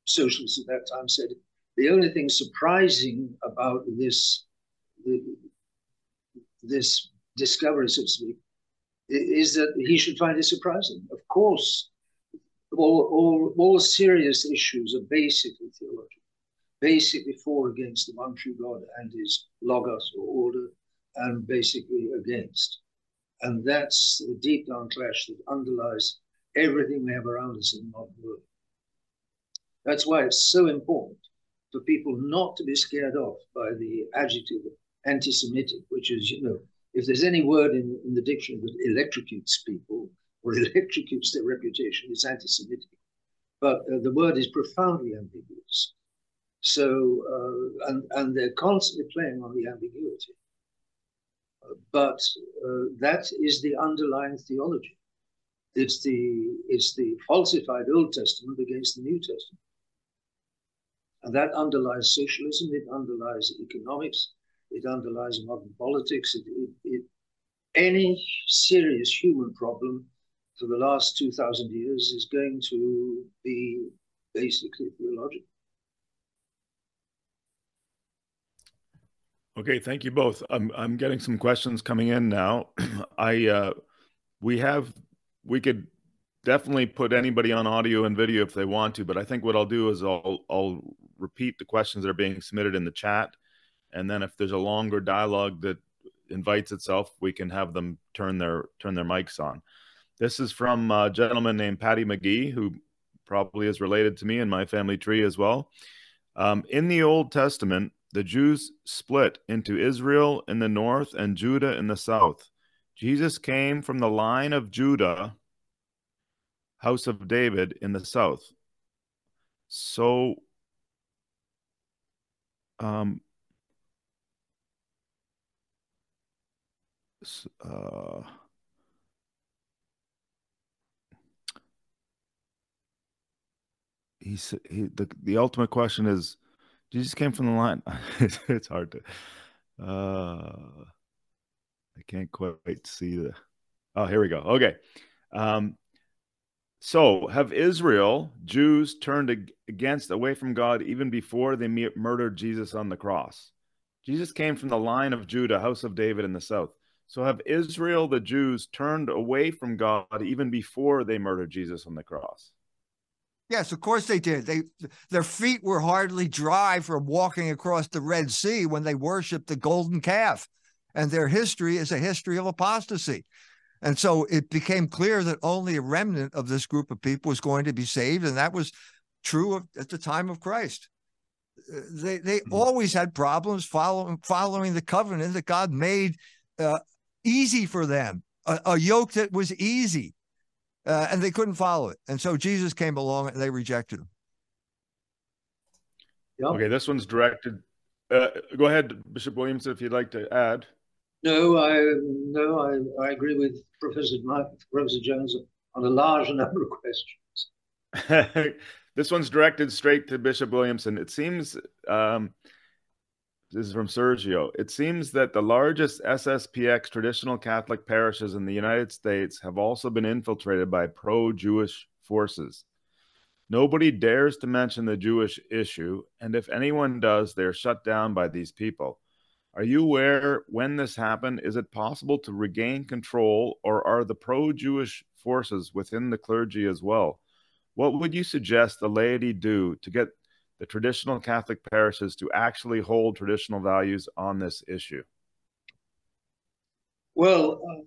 socialists at that time said the only thing surprising about this this discovery, so to speak, is that he should find it surprising. Of course, all, all, all serious issues are basically theological, basically for against the one true God and his logos or order, and basically against. And that's the deep down clash that underlies everything we have around us in modern world. That's why it's so important for people not to be scared off by the adjective anti-Semitic, which is, you know, if there's any word in, in the dictionary that electrocutes people or electrocutes their reputation, it's anti-Semitic. But uh, the word is profoundly ambiguous. So, uh, and, and they're constantly playing on the ambiguity. Uh, but that is the underlying theology. It's the, it's the falsified Old Testament against the New Testament. And that underlies socialism, it underlies economics, it underlies modern politics. It, it, it, any serious human problem for the last 2,000 years is going to be basically theological. Okay, thank you both. I'm I'm getting some questions coming in now. I uh, we have we could definitely put anybody on audio and video if they want to, but I think what I'll do is I'll I'll repeat the questions that are being submitted in the chat, and then if there's a longer dialogue that invites itself, we can have them turn their turn their mics on. This is from a gentleman named Patty McGee, who probably is related to me in my family tree as well. Um, in the Old Testament, the Jews split into Israel in the north and Judah in the south. Jesus came from the line of Judah house of David in the south. So, um, uh, he he, the the ultimate question is Jesus came from the line. it's, it's hard to uh I can't quite see the oh here we go. Okay. Um so, have Israel, Jews, turned against, away from God even before they murdered Jesus on the cross? Jesus came from the line of Judah, house of David in the south. So, have Israel, the Jews, turned away from God even before they murdered Jesus on the cross? Yes, of course they did. They their feet were hardly dry from walking across the Red Sea when they worshipped the golden calf. And their history is a history of apostasy. And so it became clear that only a remnant of this group of people was going to be saved. And that was true of, at the time of Christ. Uh, they they mm-hmm. always had problems following following the covenant that God made uh, easy for them, a, a, yoke that was easy, uh, and they couldn't follow it. And so Jesus came along and they rejected him. Yep. Okay, this one's directed. Uh, go ahead, Bishop Williams, if you'd like to add. No, I no, I, I agree with Professor Mike, Professor Jones on a large number of questions. this one's directed straight to Bishop Williamson. It seems um, this is from Sergio. It seems that the largest SSPX traditional Catholic parishes in the United States have also been infiltrated by pro-Jewish forces. Nobody dares to mention the Jewish issue, and if anyone does, they're shut down by these people. Are you aware when this happened? Is it possible to regain control, or are the pro Jewish forces within the clergy as well? What would you suggest the laity do to get the traditional Catholic parishes to actually hold traditional values on this issue? Well, uh,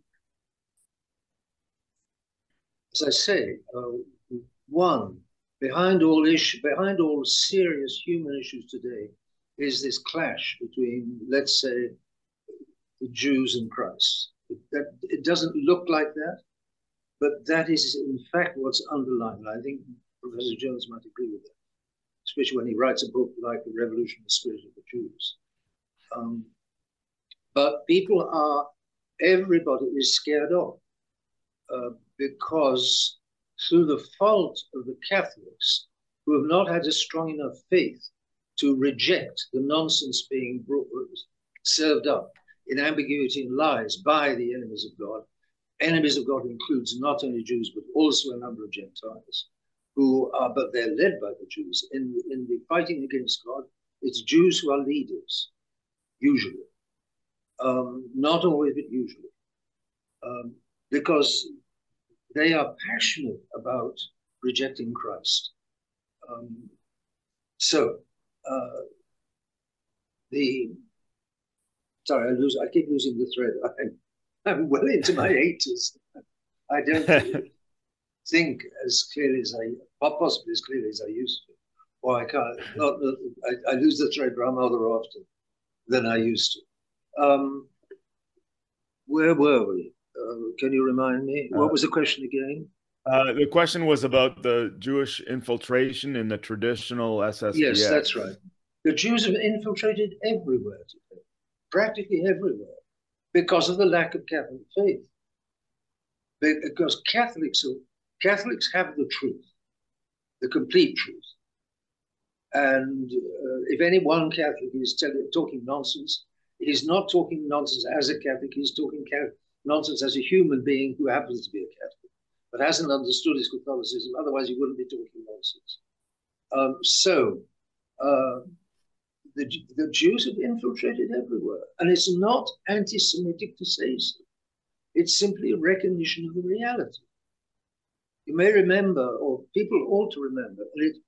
as I say, uh, one, behind all issue, behind all serious human issues today is this clash between, let's say, the Jews and Christ. It, that, it doesn't look like that, but that is in fact what's underlying. I think Professor Jones might agree with that, especially when he writes a book like The Revolutionary Spirit of the Jews. Um, but people are, everybody is scared off uh, because through the fault of the Catholics, who have not had a strong enough faith to reject the nonsense being brought, served up in ambiguity and lies by the enemies of God. Enemies of God includes not only Jews, but also a number of Gentiles who are, but they're led by the Jews. In, in the fighting against God, it's Jews who are leaders, usually. Um, not always, but usually. Um, because they are passionate about rejecting Christ. Um, so uh, the sorry, I lose. I keep losing the thread. I'm, I'm well into my eighties. I don't think as clearly as I, possibly as clearly as I used to. Or I can't. Not, I, I lose the thread rather often than I used to. Um, where were we? Uh, can you remind me? What uh, was the question again? Uh, the question was about the Jewish infiltration in the traditional SSPX. Yes, that's right. The Jews have infiltrated everywhere today, practically everywhere, because of the lack of Catholic faith. Because Catholics, Catholics have the truth, the complete truth. And uh, if any one Catholic is talking nonsense, he's not talking nonsense as a Catholic, he's talking nonsense as a human being who happens to be a Catholic, but hasn't understood his Catholicism. Otherwise, he wouldn't be talking nonsense. Um, so, uh, the, the Jews have infiltrated everywhere. And it's not anti Semitic to say so, it's simply a recognition of the reality. You may remember, or people ought to remember, that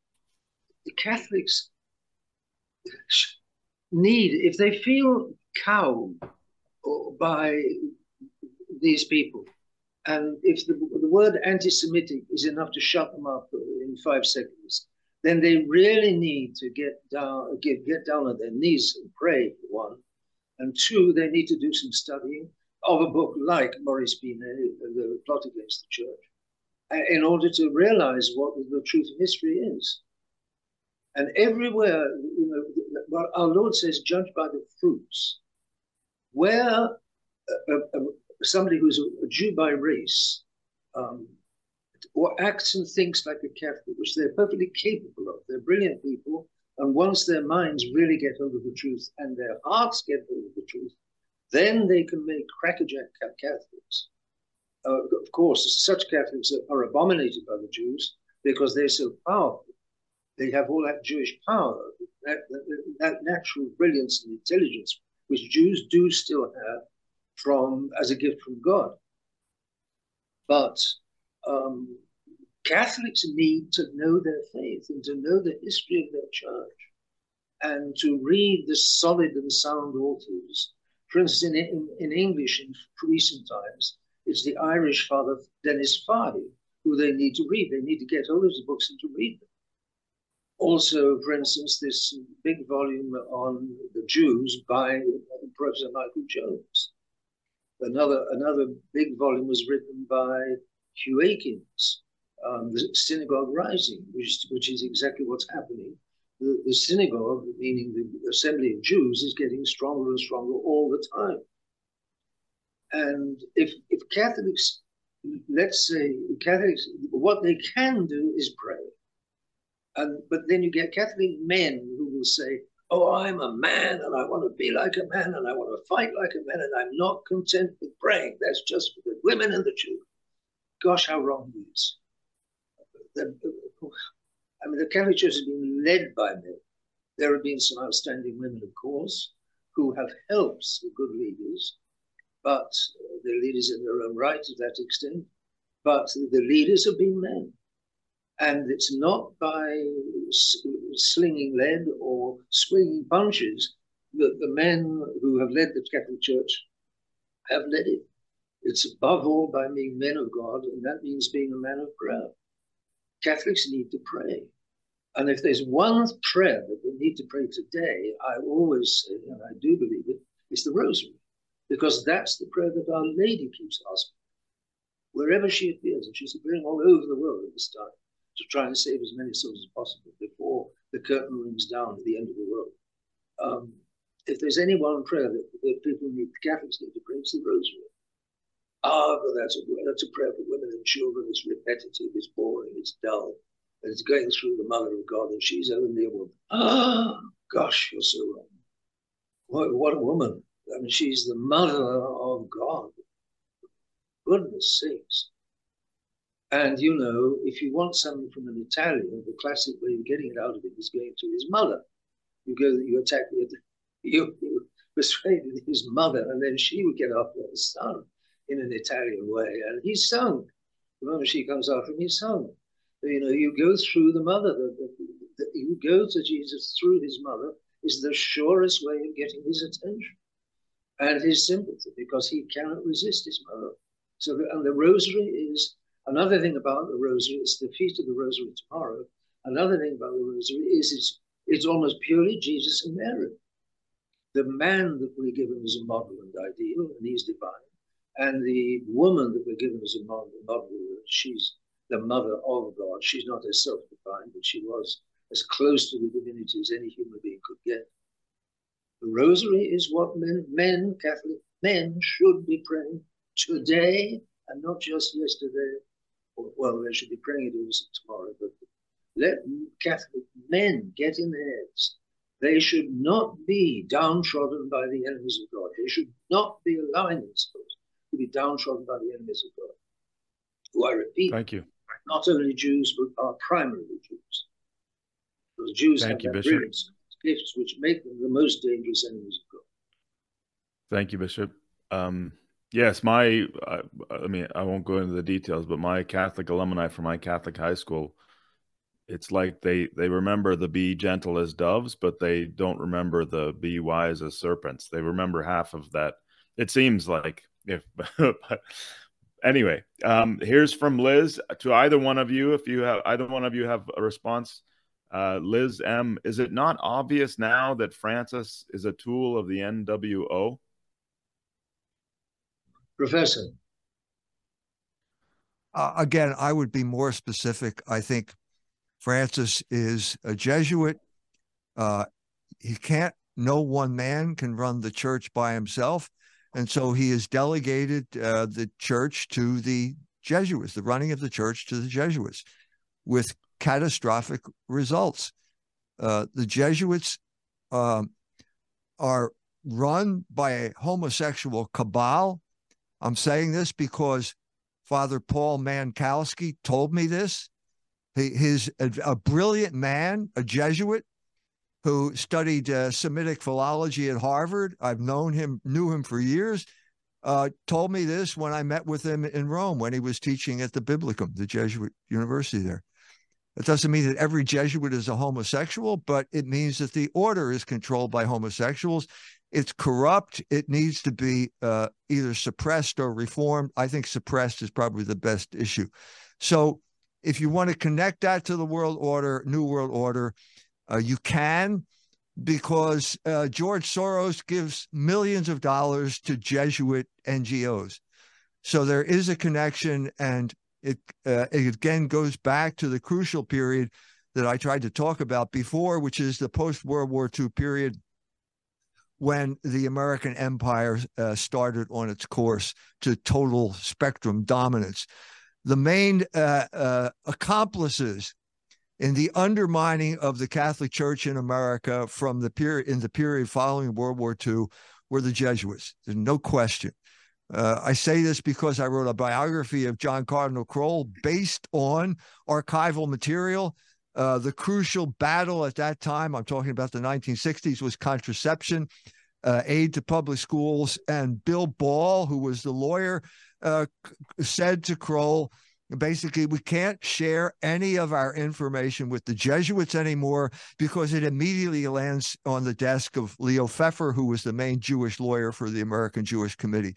the Catholics need, if they feel cowed by these people, and if the, the word anti Semitic is enough to shut them up in five seconds, then they really need to get down, get, get down on their knees and pray, one. And two, they need to do some studying of a book like Maurice Pinay, uh, The Plot Against the Church, uh, in order to realize what the truth of history is. And everywhere, you know, our Lord says, judge by the fruits. Where a, a, somebody who's a, Jew by race um, or acts and thinks like a Catholic, which they're perfectly capable of. They're brilliant people. And once their minds really get hold of the truth and their hearts get hold of the truth, then they can make crackerjack Catholics. Uh, of course, such Catholics are abominated by the Jews because they're so powerful. They have all that Jewish power, that, that, that natural brilliance and intelligence, which Jews do still have from as a gift from God. But um, Catholics need to know their faith and to know the history of their church and to read the solid and sound authors. For instance, in, in, in English in recent times, It's the Irish Father Denis Fahey who they need to read. They need to get hold of the books and to read them. Also, for instance, this big volume on the Jews by Professor Michael Jones. Another another big volume was written by Hugh Akins, um, the Synagogue Rising, which which is exactly what's happening. The, the synagogue, meaning the assembly of Jews, is getting stronger and stronger all the time. And if if Catholics, let's say Catholics, what they can do is pray. And but then you get Catholic men who will say, "Oh, I'm a man, and I want to be like a man, and I want to fight like a man, and I'm not content with praying. That's just for the women and the children." Gosh, how wrong it is. The, I mean, the Catholic Church has been led by men. There have been some outstanding women, of course, who have helped the good leaders, but uh, they're leaders in their own right to that extent. But the leaders have been men. And it's not by slinging lead or swinging punches that the men who have led the Catholic Church have led it. It's above all by being men of God, and that means being a man of prayer. Catholics need to pray. And if there's one prayer that we need to pray today, I always say, and I do believe it, it's the Rosary, because that's the prayer that Our Lady keeps asking. Wherever she appears, and she's appearing all over the world at this time to try and save as many souls as possible before the curtain rings down at the end of the world. Um, if there's any one prayer that, that people need, Catholics need to pray, it's the Rosary. Ah, but that's a, that's a prayer for women and children. It's repetitive, it's boring, it's dull. And it's going through the mother of God, and she's only a woman. Ah, gosh, you're so wrong. What, what a woman. I mean, she's the mother of God. Goodness sakes. And you know, if you want something from an Italian, the classic way of getting it out of him is going to his mother. You go, you attack you, you persuaded his mother, and then she would get after his son in an Italian way, and he's sung. The moment she comes after him, he's sung. You know, you go through the mother. The, the, the, you go to Jesus through his mother is the surest way of getting his attention and his sympathy because he cannot resist his mother. So, the, and the rosary is another thing about the rosary. It's the feast of the rosary tomorrow. Another thing about the rosary is it's it's almost purely Jesus and Mary. The man that we're given as a model and ideal, and he's divine, and the woman that we're given as a model, model she's the mother of God. She's not herself divine, but she was as close to the divinity as any human being could get. The rosary is what men, men, Catholic men, should be praying today and not just yesterday. Well, they should be praying it also tomorrow, but let Catholic men get in their heads. They should not be downtrodden by the enemies of God. They should not be allowing themselves to be downtrodden by the enemies of God. Who I repeat, thank you. Not only Jews, but are primarily Jews. Because Jews thank have you, brilliant gifts which make them the most dangerous enemies of God. Thank you, Bishop. Um, Yes, my I, I mean I won't go into the details, but my Catholic alumni from my Catholic high school, it's like they they remember the be gentle as doves, but they don't remember the be wise as serpents. They remember half of that. It seems like if but anyway, um, here's from Liz to either one of you. If you have either one of you have a response, uh, Liz M, is it not obvious now that Francis is a tool of the NWO? Professor. Uh, again, I would be more specific. I think Francis is a Jesuit. Uh, he can't, no one man can run the church by himself. And so he has delegated uh, the church to the Jesuits, the running of the church to the Jesuits with catastrophic results. Uh, the Jesuits um, are run by a homosexual cabal I'm saying this because Father Paul Mankowski told me this. He, he's a, a brilliant man, a Jesuit who studied uh, Semitic philology at Harvard. I've known him, knew him for years. Uh, told me this when I met with him in Rome when he was teaching at the Biblicum, the Jesuit university there. It doesn't mean that every Jesuit is a homosexual, but it means that the order is controlled by homosexuals It's corrupt. It needs to be uh, either suppressed or reformed. I think suppressed is probably the best issue. So, if you want to connect that to the world order, new world order, uh, you can, because uh, George Soros gives millions of dollars to Jesuit NGOs. So there is a connection, and it, uh, it again goes back to the crucial period that I tried to talk about before, which is the post World War II period when the American empire uh, started on its course to total spectrum dominance. The main uh, uh, accomplices in the undermining of the Catholic Church in America from the period in the period following World War II were the Jesuits. There's no question. Uh, I say this because I wrote a biography of John Cardinal Krol based on archival material. Uh, the crucial battle at that time, I'm talking about the 1960s, was contraception, uh, aid to public schools. And Bill Ball, who was the lawyer, uh, said to Krol, basically, we can't share any of our information with the Jesuits anymore because it immediately lands on the desk of Leo Pfeffer, who was the main Jewish lawyer for the American Jewish Committee.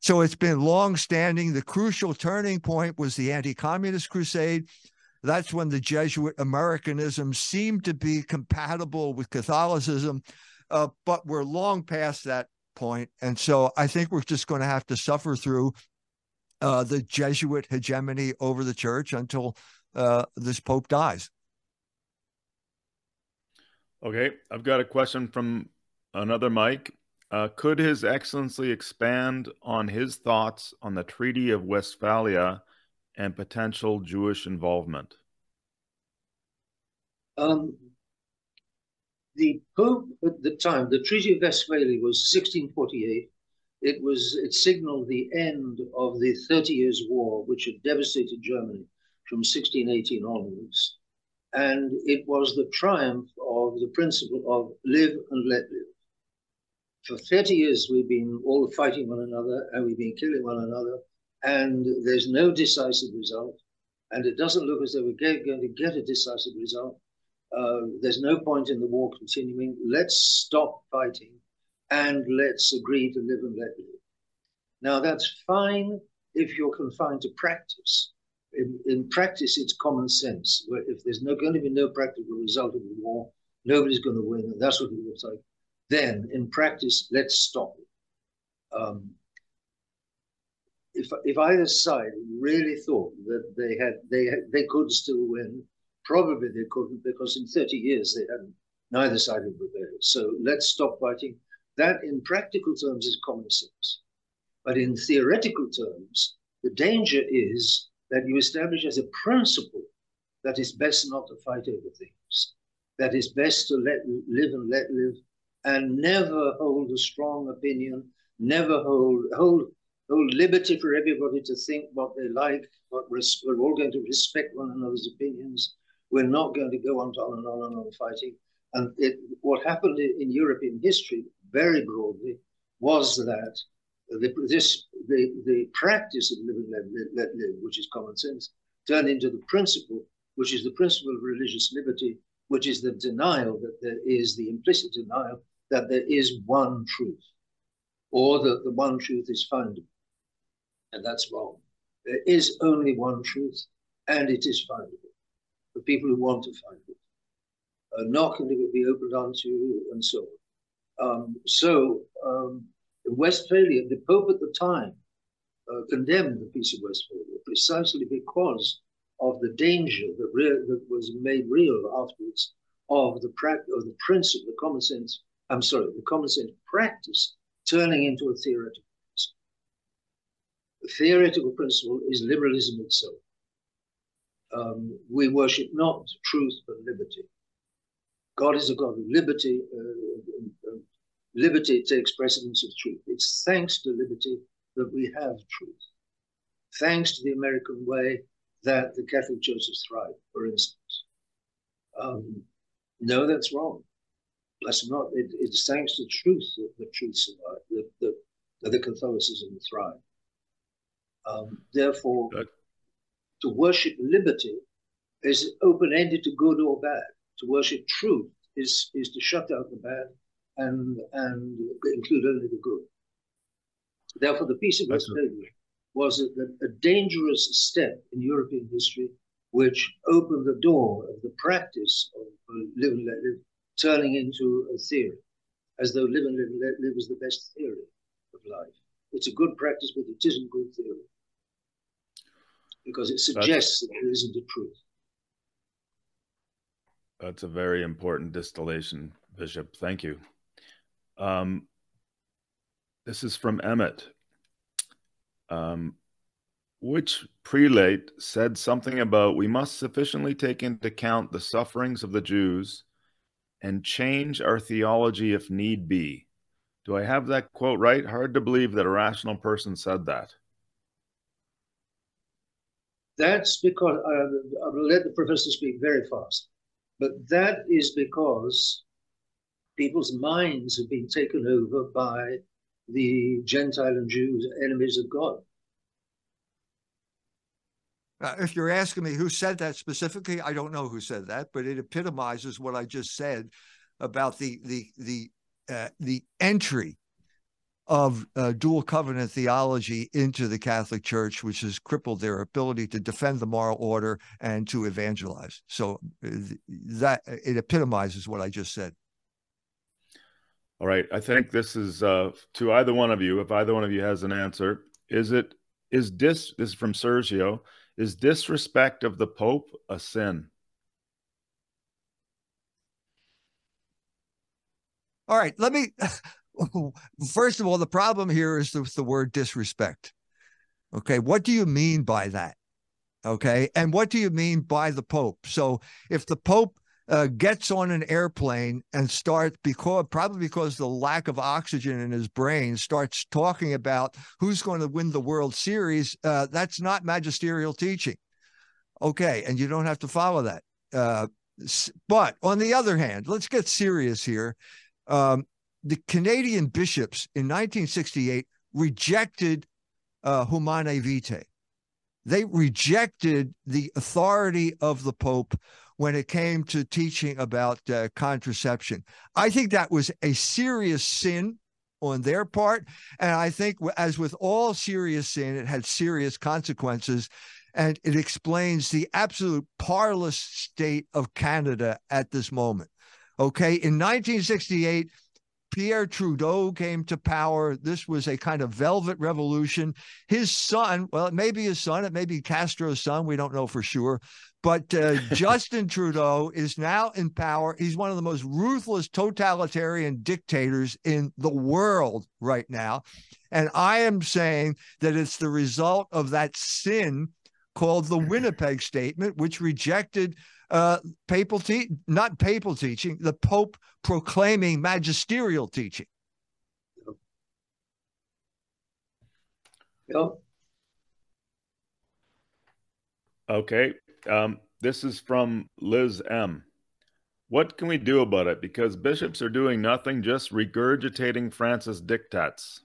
So it's been long standing. The crucial turning point was the anti communist crusade. That's when the Jesuit Americanism seemed to be compatible with Catholicism, uh, but we're long past that point. And so I think we're just going to have to suffer through uh, the Jesuit hegemony over the church until uh, this Pope dies. Okay, I've got a question from another Mike. Uh, could His Excellency expand on his thoughts on the Treaty of Westphalia and potential Jewish involvement? Um, the Pope at the time, the Treaty of Westphalia was 1648. It was it signaled the end of the Thirty Years' War, which had devastated Germany from 1618 onwards, and it was the triumph of the principle of live and let live for 30 years we've been all fighting one another and we've been killing one another and there's no decisive result and it doesn't look as though we're going to get a decisive result. Uh, there's no point in the war continuing. Let's stop fighting and let's agree to live and let live. Now that's fine if you're confined to practice. In, in practice it's common sense. If there's no going to be no practical result of the war nobody's going to win and that's what it looks like. Then in practice, let's stop it. Um, if, if either side really thought that they had they they could still win, probably they couldn't because in 30 years they hadn't neither side had prevailed. So let's stop fighting. That in practical terms is common sense. But in theoretical terms, the danger is that you establish as a principle that it's best not to fight over things, that it's best to let live and let live, and never hold a strong opinion, never hold hold hold liberty for everybody to think what they like. But we're all going to respect one another's opinions. We're not going to go on and on and on and on fighting. And it, what happened in European history, very broadly, was that the, this the, the practice of live and let, let, let live, which is common sense, turned into the principle, which is the principle of religious liberty, which is the denial that there is the implicit denial that there is one truth, or that the one truth is found. And that's wrong. There is only one truth, and it is findable for people who want to find it. A knock and it will be opened unto you, and so on. Um, so, um, in Westphalia, the Pope at the time uh, condemned the Peace of Westphalia precisely because of the danger that, that was made real afterwards of the, of the principle, the common sense I'm sorry, the common sense practice turning into a theoretical. The theoretical principle is liberalism itself. Um, we worship not truth but liberty. God is a God of liberty. Uh, uh, liberty takes precedence of truth. It's thanks to liberty that we have truth. Thanks to the American way that the Catholic Church has thrived, for instance. Um, no, that's wrong. That's not, it, it's thanks to truth that the truth survived, that the, the, the Catholicism thrived. Um, therefore, Good. to worship liberty is open ended to good or bad. To worship truth is, is to shut out the bad and and include only the good. Therefore, the Peace of Westphalia was a, a dangerous step in European history, which opened the door of the practice of live and let live turning into a theory, as though live and live, let live is the best theory of life. It's a good practice, but it isn't good theory because it suggests that there isn't a truth. That's a very important distillation, Bishop. Thank you. Um, this is from Emmett. Um, which prelate said something about we must sufficiently take into account the sufferings of the Jews and change our theology if need be. Do I have that quote right? Hard to believe that a rational person said that. That's because uh, I'll let the professor speak very fast, but that is because people's minds have been taken over by the Gentile and Jews, enemies of God. Uh, if you're asking me who said that specifically, I don't know who said that, but it epitomizes what I just said about the the the uh, the entry of uh, dual covenant theology into the Catholic Church, which has crippled their ability to defend the moral order and to evangelize. So uh, that it epitomizes what I just said. All right, I think this is uh, to either one of you. If either one of you has an answer, is it is dis this is from Sergio? Is disrespect of the Pope a sin? All right, let me first of all, the problem here is with the word disrespect. Okay, what do you mean by that? Okay, and what do you mean by the Pope? So if the Pope uh, gets on an airplane and starts because probably because the lack of oxygen in his brain starts talking about who's going to win the World Series, uh, that's not magisterial teaching. Okay, and you don't have to follow that. Uh, but on the other hand, let's get serious here. Um, the Canadian bishops in 1968 rejected uh, Humanae Vitae. They rejected the authority of the Pope when it came to teaching about uh, contraception. I think that was a serious sin on their part. And I think, as with all serious sin, it had serious consequences. And it explains the absolute parlous state of Canada at this moment. Okay. In 1968, Pierre Trudeau came to power. This was a kind of velvet revolution. His son, well, it may be his son, it may be Castro's son, we don't know for sure. But uh, Justin Trudeau is now in power. He's one of the most ruthless totalitarian dictators in the world right now. And I am saying that it's the result of that sin called the Winnipeg Statement, which rejected uh, papal te- not papal teaching, the Pope proclaiming magisterial teaching. Yeah. Okay. Um, this is from Liz M. What can we do about it? Because bishops are doing nothing, just regurgitating Francis' diktats.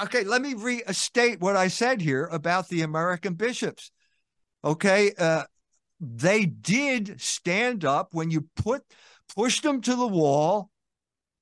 Okay, let me restate what I said here about the American bishops. Okay, uh, they did stand up when you put pushed them to the wall.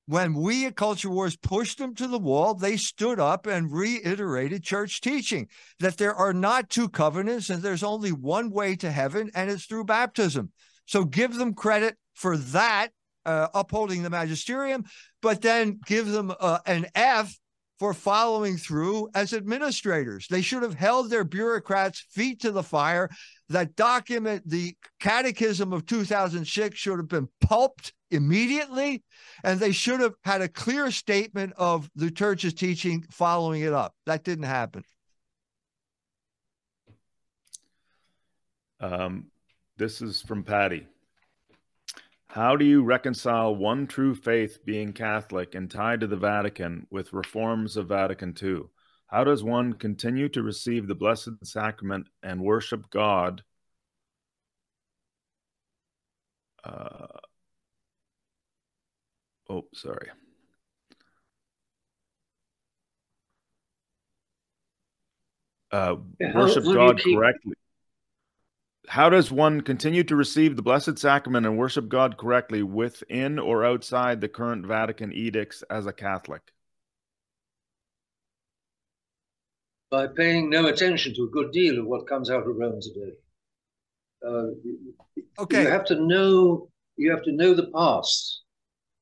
When we at Culture Wars pushed them to the wall, they stood up and reiterated church teaching that there are not two covenants and there's only one way to heaven, and it's through baptism. So give them credit for that, uh, upholding the magisterium, but then give them uh, an F for following through as administrators. They should have held their bureaucrats' feet to the fire. That document, the Catechism of 2006, should have been pulped immediately, and they should have had a clear statement of the church's teaching following it up. That didn't happen. Um, this is from Patty. How do you reconcile one true faith being Catholic and tied to the Vatican with reforms of Vatican II? How does one continue to receive the Blessed Sacrament and worship God? Uh, oh, sorry. Uh, worship God correctly. how does one continue to receive the Blessed Sacrament and worship God correctly within or outside the current Vatican edicts as a Catholic? By paying no attention to a good deal of what comes out of Rome today. Uh, okay. You have to know. You have to know the past,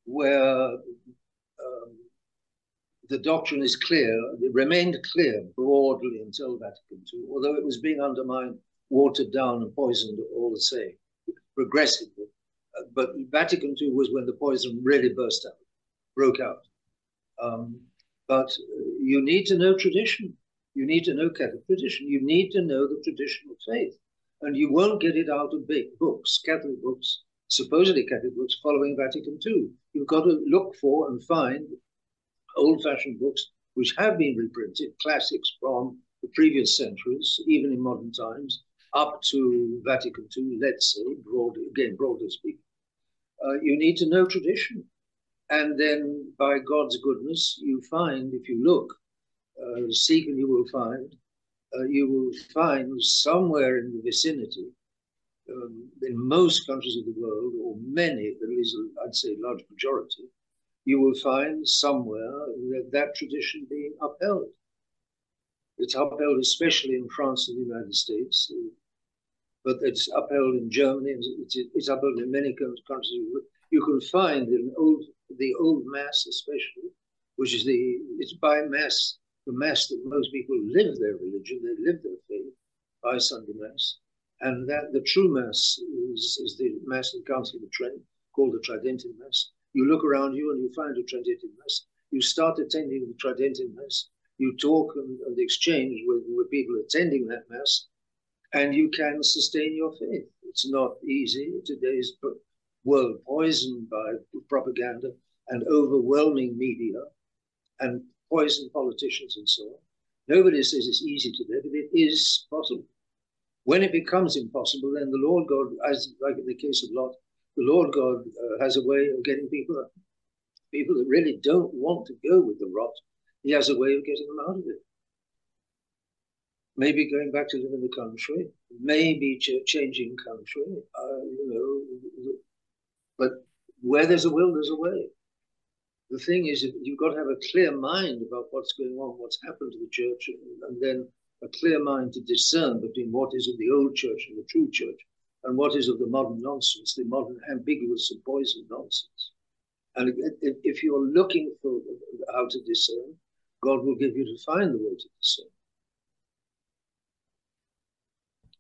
where um, the doctrine is clear. It remained clear broadly until Vatican II, although it was being undermined watered down and poisoned all the same, progressively. Uh, but Vatican II was when the poison really burst out, broke out. Um, but you need to know tradition. You need to know Catholic tradition. You need to know the traditional faith. And you won't get it out of big books, Catholic books, supposedly Catholic books following Vatican II. You've got to look for and find old fashioned books which have been reprinted, classics from the previous centuries, even in modern times, up to Vatican II, let's say, broadly, again, broadly speaking. Uh, you need to know tradition. And then, by God's goodness, you find, if you look, uh, seek and you will find, uh, you will find somewhere in the vicinity, um, in most countries of the world, or many, at least I'd say large majority, you will find somewhere that, that tradition being upheld. It's upheld especially in France and the United States, but it's upheld in Germany, it's, it's upheld in many countries. You can find in old, the old Mass especially, which is the, it's by Mass, the Mass that most people live their religion, they live their faith by Sunday Mass. And that the true Mass is, is the Mass of the Council of Trent, called the Tridentine Mass. You look around you and you find a Tridentine Mass. You start attending the Tridentine Mass you talk and, and exchange with, with people attending that mass, and you can sustain your faith. It's not easy. Today's world poisoned by propaganda and overwhelming media and poisoned politicians and so on. Nobody says it's easy to do, but it is possible. When it becomes impossible, then the Lord God, as like in the case of Lot, the Lord God uh, has a way of getting people, people that really don't want to go with the rot he has a way of getting them out of it. Maybe going back to live in the country, maybe ch- changing country, uh, you know. But where there's a will, there's a way. The thing is, you've got to have a clear mind about what's going on, what's happened to the church, and, then a clear mind to discern between what is of the old church and the true church, and what is of the modern nonsense, the modern ambiguous and poisoned nonsense. And if you're looking for how to discern, God will give you to find the way to discern.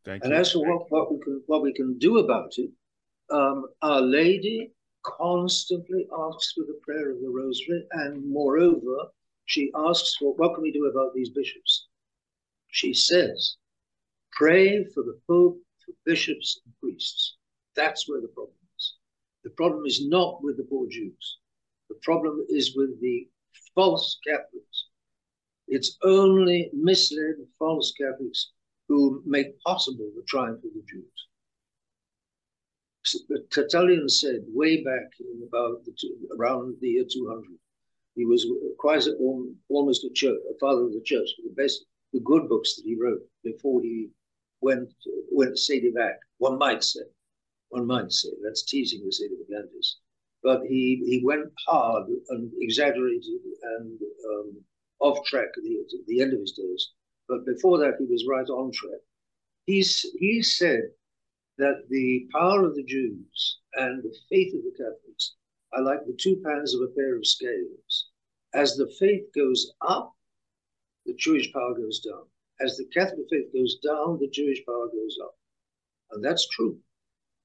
Thank and you. as for what, what we can what we can do about it, um, Our Lady constantly asks for the prayer of the Rosary, and moreover, she asks for what can we do about these bishops. She says, pray for the Pope, for bishops and priests. That's where the problem is. The problem is not with the poor Jews. The problem is with the false Catholics it's only misled false Catholics who make possible the triumph of the Jews. Tertullian said way back in about the two, around the year 200, he was quite a, almost a, church, a father of the church, the best, the good books that he wrote before he went went sede vac. One might say, one might say that's teasing the Atlantis, but he he went hard and exaggerated and um, off track at the, at the end of his days. But before that, he was right on track. He's, he said that the power of the Jews and the faith of the Catholics are like the two pans of a pair of scales. As the faith goes up, the Jewish power goes down. As the Catholic faith goes down, the Jewish power goes up. And that's true.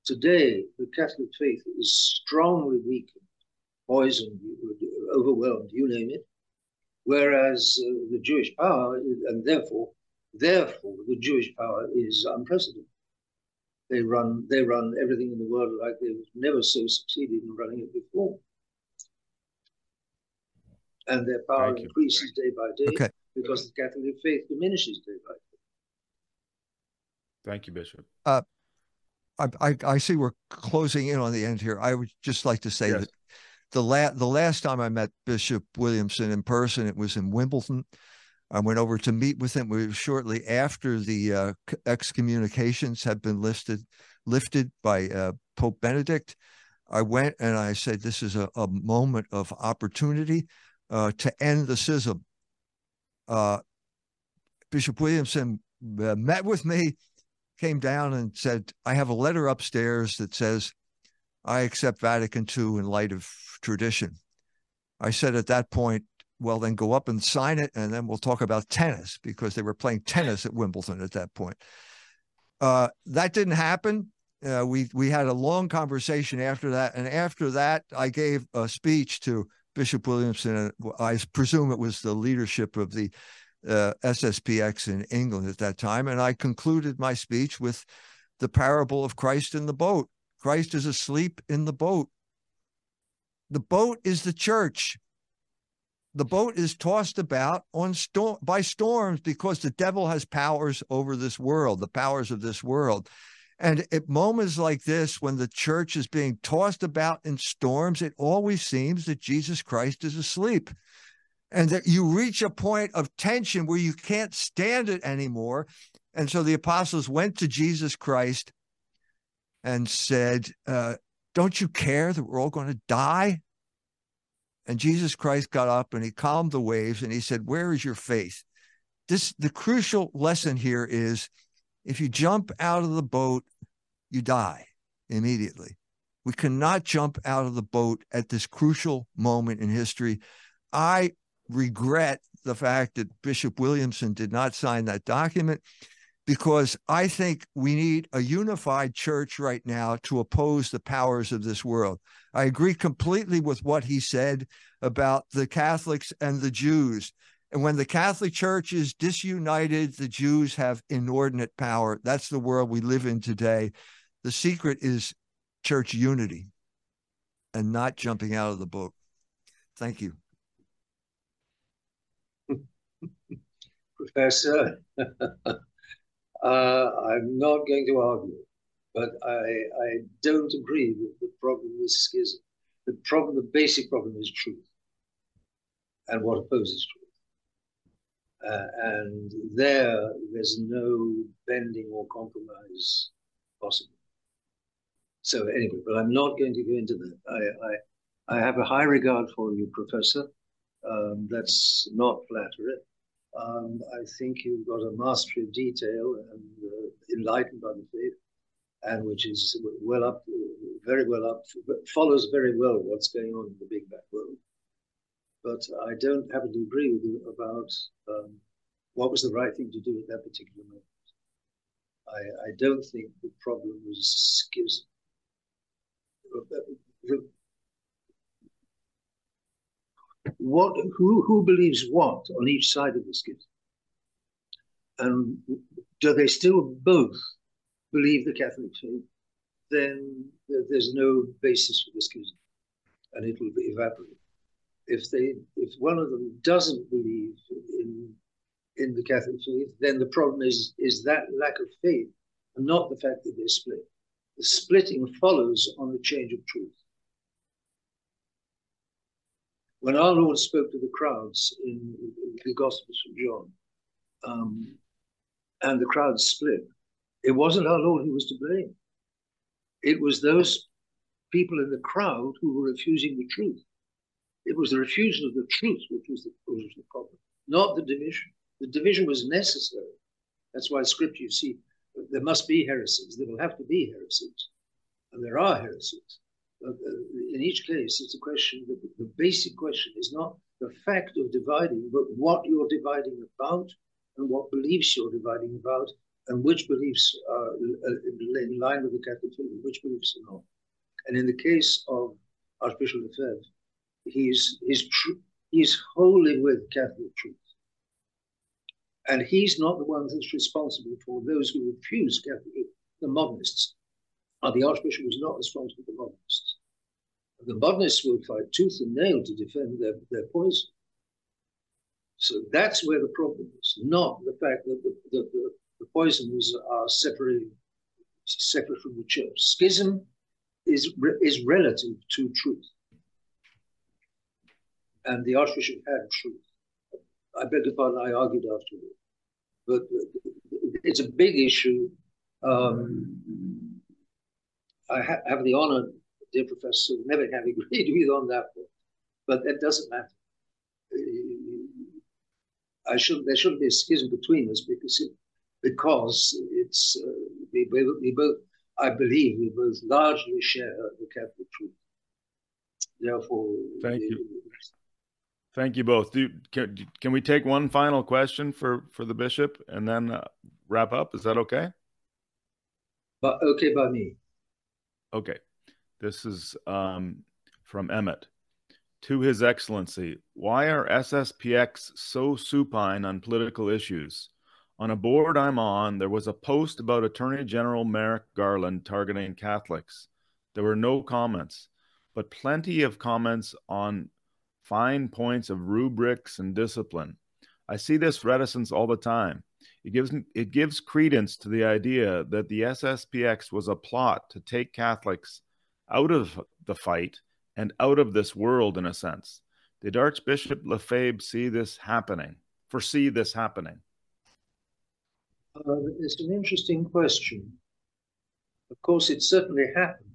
Today, the Catholic faith is strongly weakened, poisoned, overwhelmed, you name it, whereas uh, the Jewish power, and therefore, therefore, the Jewish power is unprecedented. They run, they run everything in the world like they've never so succeeded in running it before, and their power increases day by day okay. because the Catholic faith diminishes day by day. Thank you, Bishop. Uh, I, I, I see we're closing in on the end here. I would just like to say Yes. that the la- the last time I met Bishop Williamson in person, it was in Wimbledon. I went over to meet with him. We were shortly after the uh, excommunications had been listed, lifted by uh, Pope Benedict. I went and I said, "This is a, a moment of opportunity uh, to end the schism." Uh, Bishop Williamson uh, met with me, came down and said, "I have a letter upstairs that says I accept Vatican II in light of tradition." I said at that point, well, then go up and sign it, and then we'll talk about tennis because they were playing tennis at Wimbledon at that point. Uh, that didn't happen. Uh, we we had a long conversation after that, and after that, I gave a speech to Bishop Williamson. I presume it was the leadership of the uh, SSPX in England at that time, and I concluded my speech with the parable of Christ in the boat. Christ is asleep in the boat. The boat is the church the boat is tossed about on storm by storms because the devil has powers over this world, the powers of this world. And at moments like this, when the church is being tossed about in storms, it always seems that Jesus Christ is asleep. And that you reach a point of tension where you can't stand it anymore. And so the apostles went to Jesus Christ and said, uh, Don't you care that we're all going to die? And Jesus Christ got up and he calmed the waves and he said, Where is your faith? This the crucial lesson here is if you jump out of the boat, you die immediately. We cannot jump out of the boat at this crucial moment in history. I regret the fact that Bishop Williamson did not sign that document because I think we need a unified church right now to oppose the powers of this world. I agree completely with what he said about the Catholics and the Jews. And when the Catholic Church is disunited, the Jews have inordinate power. That's the world we live in today. The secret is church unity and not jumping out of the boat. Thank you. Professor. Uh, I'm not going to argue, but I, I don't agree that the problem is schism. The problem, the basic problem is truth and what opposes truth. Uh, and there, there's no bending or compromise possible. So anyway, but I'm not going to go into that. I, I, I have a high regard for you, Professor. Um, that's not flattery. Um, I think you've got a mastery of detail and uh, enlightened by the faith, and which is well up, very well up, follows very well what's going on in the big back world. But I don't happen to agree with you about um, what was the right thing to do at that particular moment. I, I don't think the problem was schism. What who who believes what on each side of the schism? Um, and do they still both believe the Catholic faith? Then there's no basis for the schism, and it will evaporate. If they if one of them doesn't believe in in the Catholic faith, then the problem is is that lack of faith, and not the fact that they're split. The splitting follows on the change of truth. When our Lord spoke to the crowds in the Gospels of John, um, and the crowds split, it wasn't our Lord who was to blame. It was those people in the crowd who were refusing the truth. It was the refusal of the truth which was the, which was the problem, not the division. The division was necessary. That's why Scripture you see there must be heresies. There will have to be heresies, and there are heresies. In each case, it's a question, the, the basic question is not the fact of dividing, but what you're dividing about and what beliefs you're dividing about and which beliefs are uh, in line with the Catholic faith, which beliefs are not. And in the case of Archbishop Lefebvre, he's, he's, tr- he's wholly with Catholic truth. And he's not the one that's responsible for those who refuse Catholic, the modernists. Uh, the Archbishop was not responsible for the modernists the modernists will fight tooth and nail to defend their, their poison. So that's where the problem is, not the fact that the, the, the, the poisons are separated, separate from the church. Schism is, is relative to truth. And the Archbishop had truth. I beg your pardon, I argued afterward. But it's a big issue. Um, I ha have the honor, dear professor, never have agreed with on that one, but that doesn't matter. I should there shouldn't be a schism between us because it, because it's uh, we, we both I believe we both largely share the Catholic truth. Therefore, thank you. Thank you both. Do, can, can we take one final question for, for the bishop and then uh, wrap up? Is that okay? But okay by me. Okay. This is um, from Emmett. To His Excellency, why are SSPX so supine on political issues? On a board I'm on, there was a post about Attorney General Merrick Garland targeting Catholics. There were no comments, but plenty of comments on fine points of rubrics and discipline. I see this reticence all the time. It gives it gives credence to the idea that the SSPX was a plot to take Catholics out of the fight and out of this world in a sense. Did Archbishop Lefebvre see this happening? Foresee this happening? Uh, it's an interesting question. Of course, it certainly happened.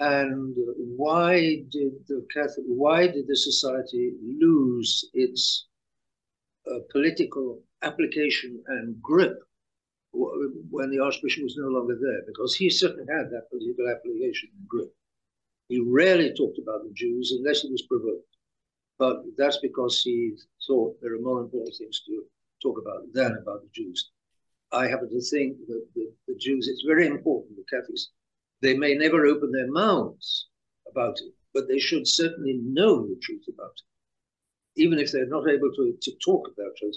And why did the Catholic, why did the society lose its uh, political application and grip when the Archbishop was no longer there? Because he certainly had that political application and grip. He rarely talked about the Jews unless he was provoked. But that's because he thought there are more important things to talk about than about the Jews. I happen to think that the, the Jews, it's very important, the Catholics, they may never open their mouths about it, but they should certainly know the truth about it. Even if they're not able to, to talk about it,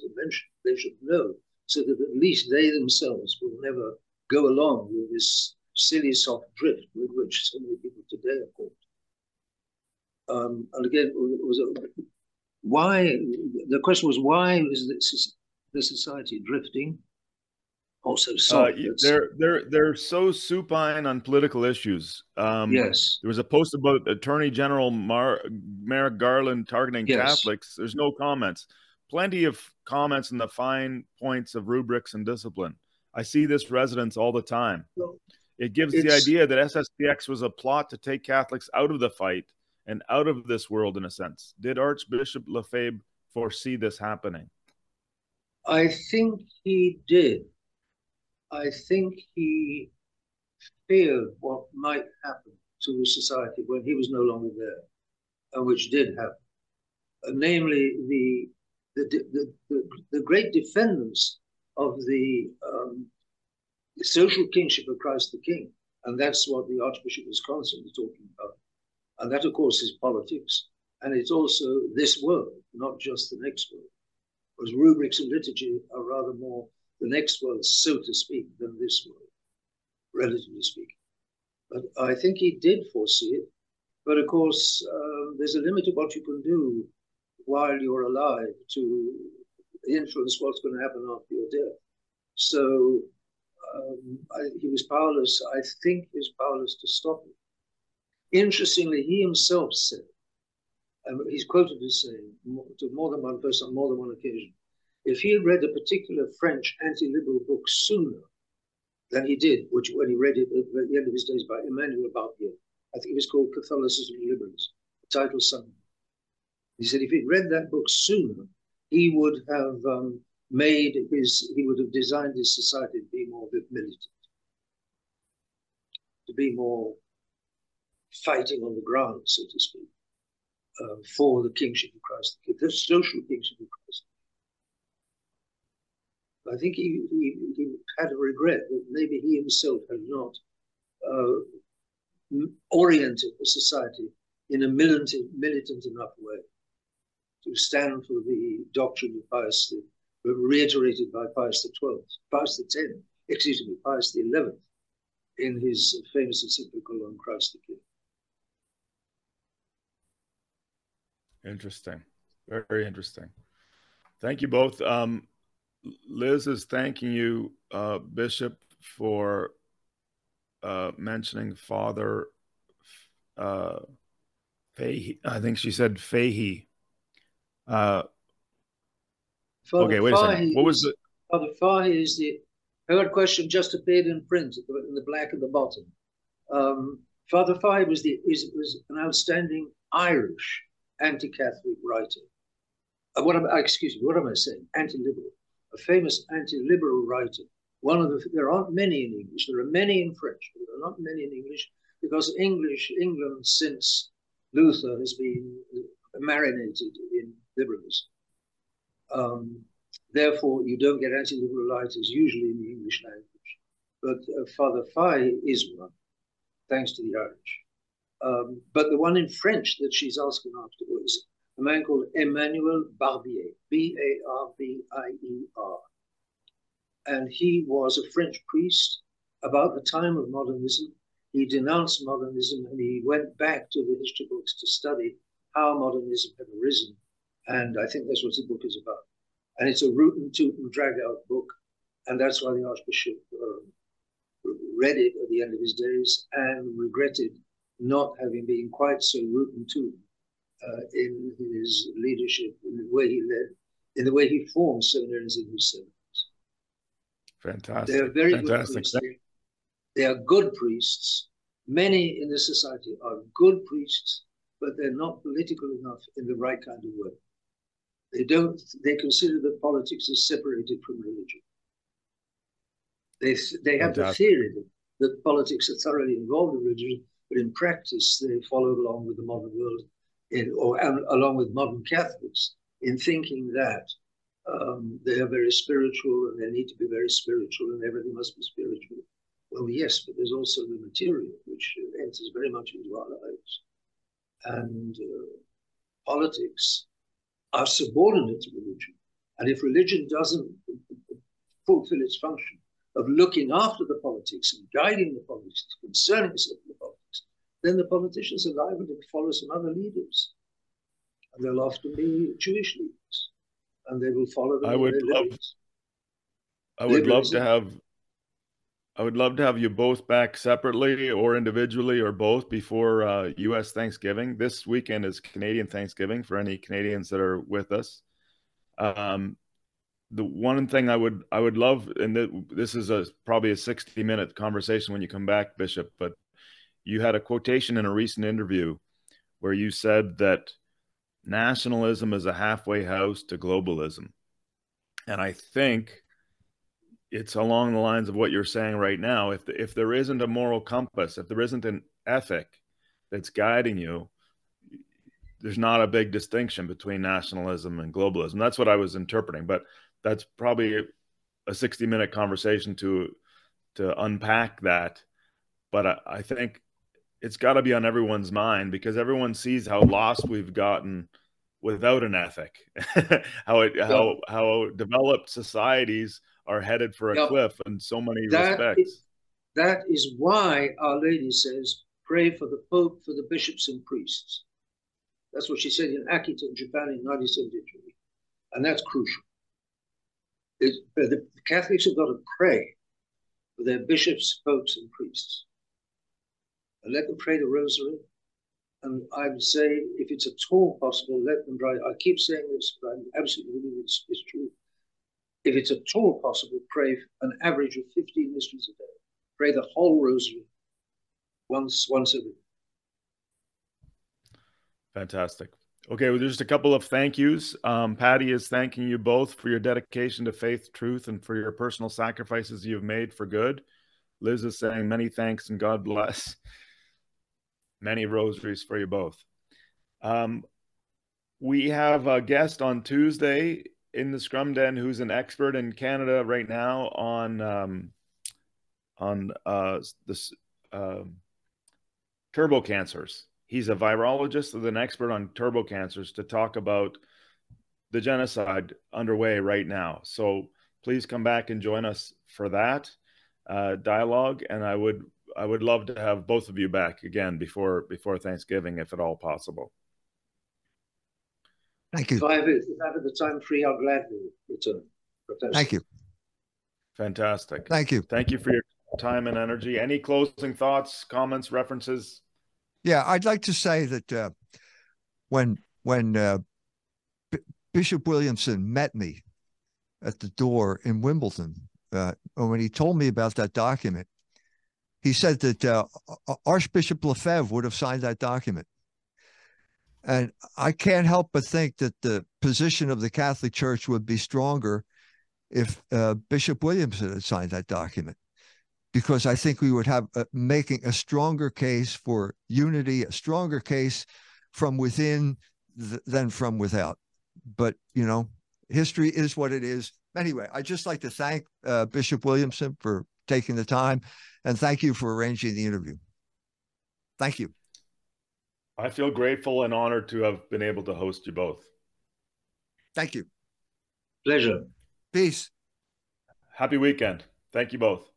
they should know so that at least they themselves will never go along with this silly soft drift with which so many people today are caught. Um, and again, it was a, why the question was why is this, the society drifting? Also, soft. Uh, they're they're they're so supine on political issues. Um, yes, there was a post about Attorney General Mar- Merrick Garland targeting yes. Catholics. There's no comments. Plenty of comments in the fine points of rubrics and discipline. I see this residence all the time. It gives it's, the idea that SSPX was a plot to take Catholics out of the fight and out of this world, in a sense. Did Archbishop Lefebvre foresee this happening? I think he did. I think he feared what might happen to the society when he was no longer there, and which did happen. Uh, namely, the the, the, the, the, great defenders of the um, social kingship of Christ the King. And that's what the Archbishop is constantly talking about. And that, of course, is politics. And it's also this world, not just the next world. Because rubrics and liturgy are rather more the next world, so to speak, than this world, relatively speaking. But I think he did foresee it. But of course, uh, there's a limit to what you can do while you're alive to influence what's going to happen after your death. So um, I, he was powerless. I think he was powerless to stop it. Interestingly, he himself said, and he's quoted as saying to more than one person on more than one occasion, if he had read a particular French anti-liberal book sooner than he did, which when he read it at the end of his days by Emmanuel Barbier, I think it was called Catholicism and Liberalism, the title somewhere. He said if he'd read that book sooner, he would have um, made his, he would have designed his society to be more militant, to be more fighting on the ground, so to speak, uh, for the kingship of Christ, the social kingship of Christ. I think he, he, he had a regret that maybe he himself had not uh, oriented the society in a militant, militant enough way to stand for the doctrine of Pius reiterated by Pius XII, Pius X, excuse me, Pius XI, in his famous encyclical on Christ the King. Interesting. Very interesting. Thank you both. Um, Liz is thanking you, uh, Bishop, for uh, mentioning Father uh, Fahey. I think she said Fahey. Uh, Father okay, wait a second. What was the? Father Fahey is the heard question just appeared in print at the, in the black at the bottom. Um, Father Fahey was the is was an outstanding Irish anti-Catholic writer. Uh, what am I, excuse me? What am I saying? Anti-liberal, a famous anti-liberal writer. One of the there aren't many in English. There are many in French, but there are not many in English because English England since Luther has been marinated in liberalism. Um, therefore, you don't get anti-liberal writers usually in the English language. But uh, Father Fahey is one, thanks to the Irish. Um, but the one in French that she's asking after was a man called Emmanuel Barbier, B-A-R-B-I-E-R. And he was a French priest about the time of modernism. He denounced modernism and he went back to the history books to study how modernism had arisen. And I think that's what the book is about. And it's a root and toot and drag out book. And that's why the Archbishop uh, read it at the end of his days and regretted not having been quite so root and toot uh, in his leadership, in the way he led, in the way he formed seminaries in his seminaries. Fantastic. They are very good Fantastic. priests. They, they are good priests. Many in the society are good priests, but they're not political enough in the right kind of way. They don't. They consider that politics is separated from religion. They they have the theory that, politics are thoroughly involved in religion, but in practice they follow along with the modern world, in or and along with modern Catholics in thinking that um, they are very spiritual and they need to be very spiritual and everything must be spiritual. Well, yes, but there's also the material which enters very much into our lives. And uh, politics are subordinate to religion. And if religion doesn't fulfill its function of looking after the politics and guiding the politics, concerning itself with the politics, then the politicians are liable to follow some other leaders. And they'll often be Jewish leaders. And they will follow them. I would love- I would love to have I would love to have you both back separately or individually or both before uh, US Thanksgiving. This weekend is Canadian Thanksgiving for any Canadians that are with us. Um, the one thing I would I would love and th- this is a probably a 60 minute conversation when you come back Bishop, but you had a quotation in a recent interview where you said that nationalism is a halfway house to globalism. And I think it's along the lines of what you're saying right now. If the, if there isn't a moral compass, if there isn't an ethic that's guiding you, there's not a big distinction between nationalism and globalism. That's what I was interpreting, but that's probably a, a 60 minute conversation to to unpack that. But I, I think it's got to be on everyone's mind because everyone sees how lost we've gotten without an ethic, how it how how developed societies are headed for a Yeah. cliff in so many That respects. is- That is why Our Lady says, pray for the Pope, for the bishops and priests. That's what she said in Akita, Japan in 1973. And that's crucial. It, the Catholics have got to pray for their bishops, popes, and priests. And let them pray the rosary. And I would say, if it's at all possible, let them pray. I keep saying this, but I absolutely believe it's, it's true. If it's at all possible, pray an average of 15 mysteries a day. Pray the whole rosary once once a week. Fantastic. Okay, well, just a couple of thank yous. Um, Patty is thanking you both for your dedication to faith, truth, and for your personal sacrifices you've made for good. Liz is saying many thanks and God bless. Many rosaries for you both. Um, we have a guest on Tuesday in the Scrum Den who's an expert in Canada right now on um, on uh, this um turbo cancers. He's a virologist with an expert on turbo cancers to talk about the genocide underway right now. So please come back and join us for that uh, dialogue. And I would I would love to have both of you back again before before Thanksgiving, if at all possible. Thank you. If I have if I have the time free, I'll gladly return. Professor. Thank you. Fantastic. Thank you. Thank you for your time and energy. Any closing thoughts, comments, references? Yeah, I'd like to say that uh, when when uh, B- Bishop Williamson met me at the door in Wimbledon. Uh, when he told me about that document, he said that uh, Archbishop Lefebvre would have signed that document. And I can't help but think that the position of the Catholic Church would be stronger if uh, Bishop Williamson had signed that document, because I think we would have uh, making a stronger case for unity, a stronger case from within th- than from without. But you know, history is what it is. Anyway, I'd just like to thank uh, Bishop Williamson for taking the time, and thank you for arranging the interview. Thank you. I feel grateful and honored to have been able to host you both. Thank you. Pleasure. Peace. Happy weekend. Thank you both.